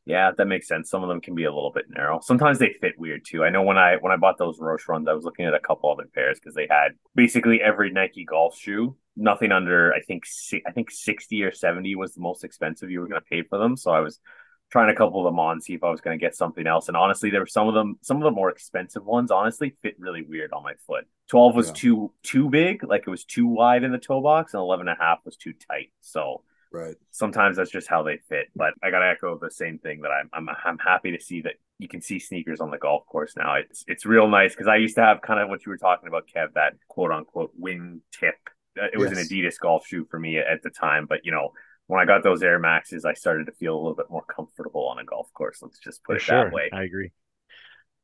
Yeah, that makes sense. Some of them can be a little bit narrow. Sometimes they fit weird too. I know when I when I bought those Roshe runs, I was looking at a couple other pairs because they had basically every Nike golf shoe. Nothing under I think I think sixty or seventy was the most expensive you were going to pay for them. So I was trying a couple of them on, see if I was going to get something else. And honestly, there were some of them, some of the more expensive ones, honestly, fit really weird on my foot. 12 was yeah. too too big, like it was too wide in the toe box, and 11 and a half was too tight. So right. Sometimes that's just how they fit. But I gotta echo the same thing that I'm I'm I'm happy to see that you can see sneakers on the golf course now. It's it's real nice because I used to have kind of what you were talking about, Kev, that quote unquote wing tip. Uh, it was yes. an Adidas golf shoe for me at the time, but you know, when I got those Air Maxes, I started to feel a little bit more comfortable on a golf course. Let's just put For it sure. that way. I agree.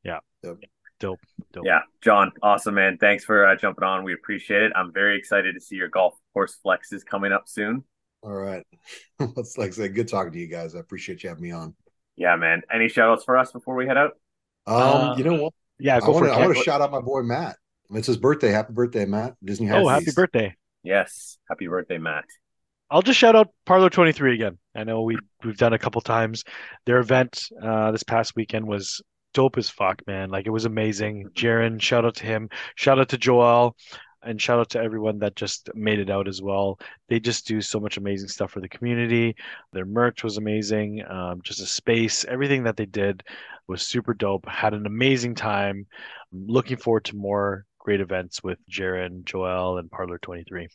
Yeah. Yep. Dope. Dope. Yeah. John, awesome, man. Thanks for uh, jumping on. We appreciate it. I'm very excited to see your golf course flexes coming up soon. All right. Let's like say good talking to you guys. I appreciate you having me on. Yeah, man. Any shout outs for us before we head out? Um, uh, you know what? Yeah, I want to I want to shout out my boy Matt. It's his birthday. Happy birthday, Matt. Disney Oh, happy birthday. Yes. Happy birthday, Matt. I'll just shout out Parlor 23 again. I know we we've done a couple times. Their event uh, this past weekend was dope as fuck, man. Like it was amazing. Jaron, shout out to him. Shout out to Joel and shout out to everyone that just made it out as well. They just do so much amazing stuff for the community. Their merch was amazing. Um, just a space, everything that they did was super dope. Had an amazing time. looking forward to more great events with Jaron, Joel, and Parlor 23.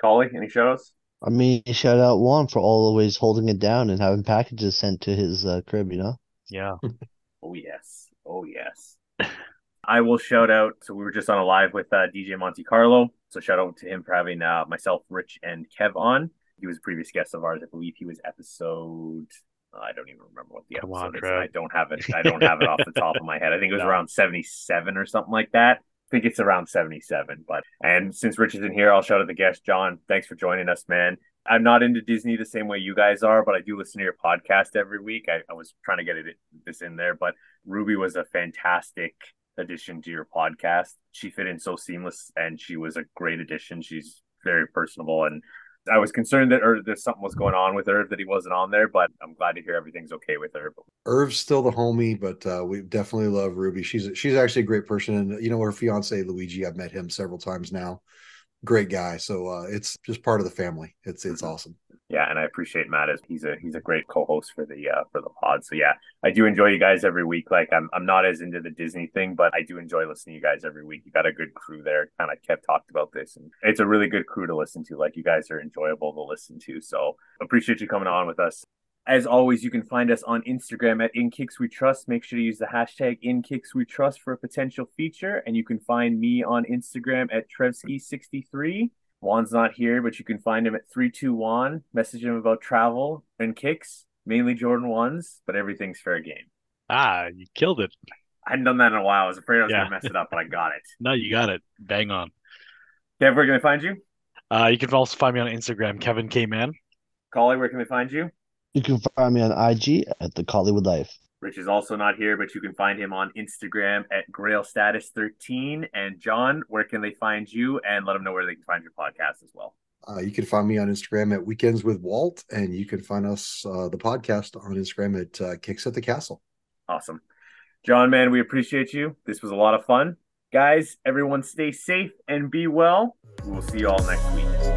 Collie, any shout outs? I mean, shout out Juan for always holding it down and having packages sent to his uh, crib, you know? Yeah. oh, yes. Oh, yes. I will shout out. So we were just on a live with uh, DJ Monte Carlo. So shout out to him for having uh, myself, Rich, and Kev on. He was a previous guest of ours. I believe he was episode. I don't even remember what the Come episode on, is. Trev. I don't have it. I don't have it off the top of my head. I think it was no. around seventy-seven or something like that I think it's around 77. But and since Rich is in here, I'll shout out the guest, John. Thanks for joining us, man. I'm not into Disney the same way you guys are, but I do listen to your podcast every week. I, I was trying to get it this in there, but Ruby was a fantastic addition to your podcast. She fit in so seamless and she was a great addition. She's very personable and I was concerned that or there's something was going on with Irv that he wasn't on there, but I'm glad to hear everything's okay with her. Irv's still the homie, but uh, we definitely love Ruby. She's she's actually a great person, and you know her fiance Luigi. I've met him several times now. Great guy. So uh, it's just part of the family. It's it's mm-hmm. awesome yeah, and I appreciate Matt as he's a he's a great co-host for the uh for the pod. So yeah, I do enjoy you guys every week. Like I'm I'm not as into the Disney thing, but I do enjoy listening to you guys every week. You got a good crew there. Kind of kept talked about this, and it's a really good crew to listen to. Like you guys are enjoyable to listen to. So appreciate you coming on with us. As always, you can find us on Instagram at In Kix We Trust. Make sure to use the hashtag In Kix We Trust for a potential feature, and you can find me on Instagram at Trevski63. Juan's not here, but you can find him at 321. Message him about travel and kicks, mainly Jordan ones, but everything's fair game. Ah, you killed it. I hadn't done that in a while. I was afraid I was yeah. going to mess it up, but I got it. no, you got it. Bang on. Kev, where can I find you? Uh, you can also find me on Instagram, Kevin K Man. Collie, where can they find you? You can find me on IG at the Collywood Life. Rich is also not here, but you can find him on Instagram at GrailStatus13. And John, where can they find you? And let them know where they can find your podcast as well. Uh, you can find me on Instagram at Weekends with Walt, and you can find us uh, the podcast on Instagram at uh, Kicks at the Castle. Awesome, John. Man, we appreciate you. This was a lot of fun, guys. Everyone, stay safe and be well. We will see you all next week.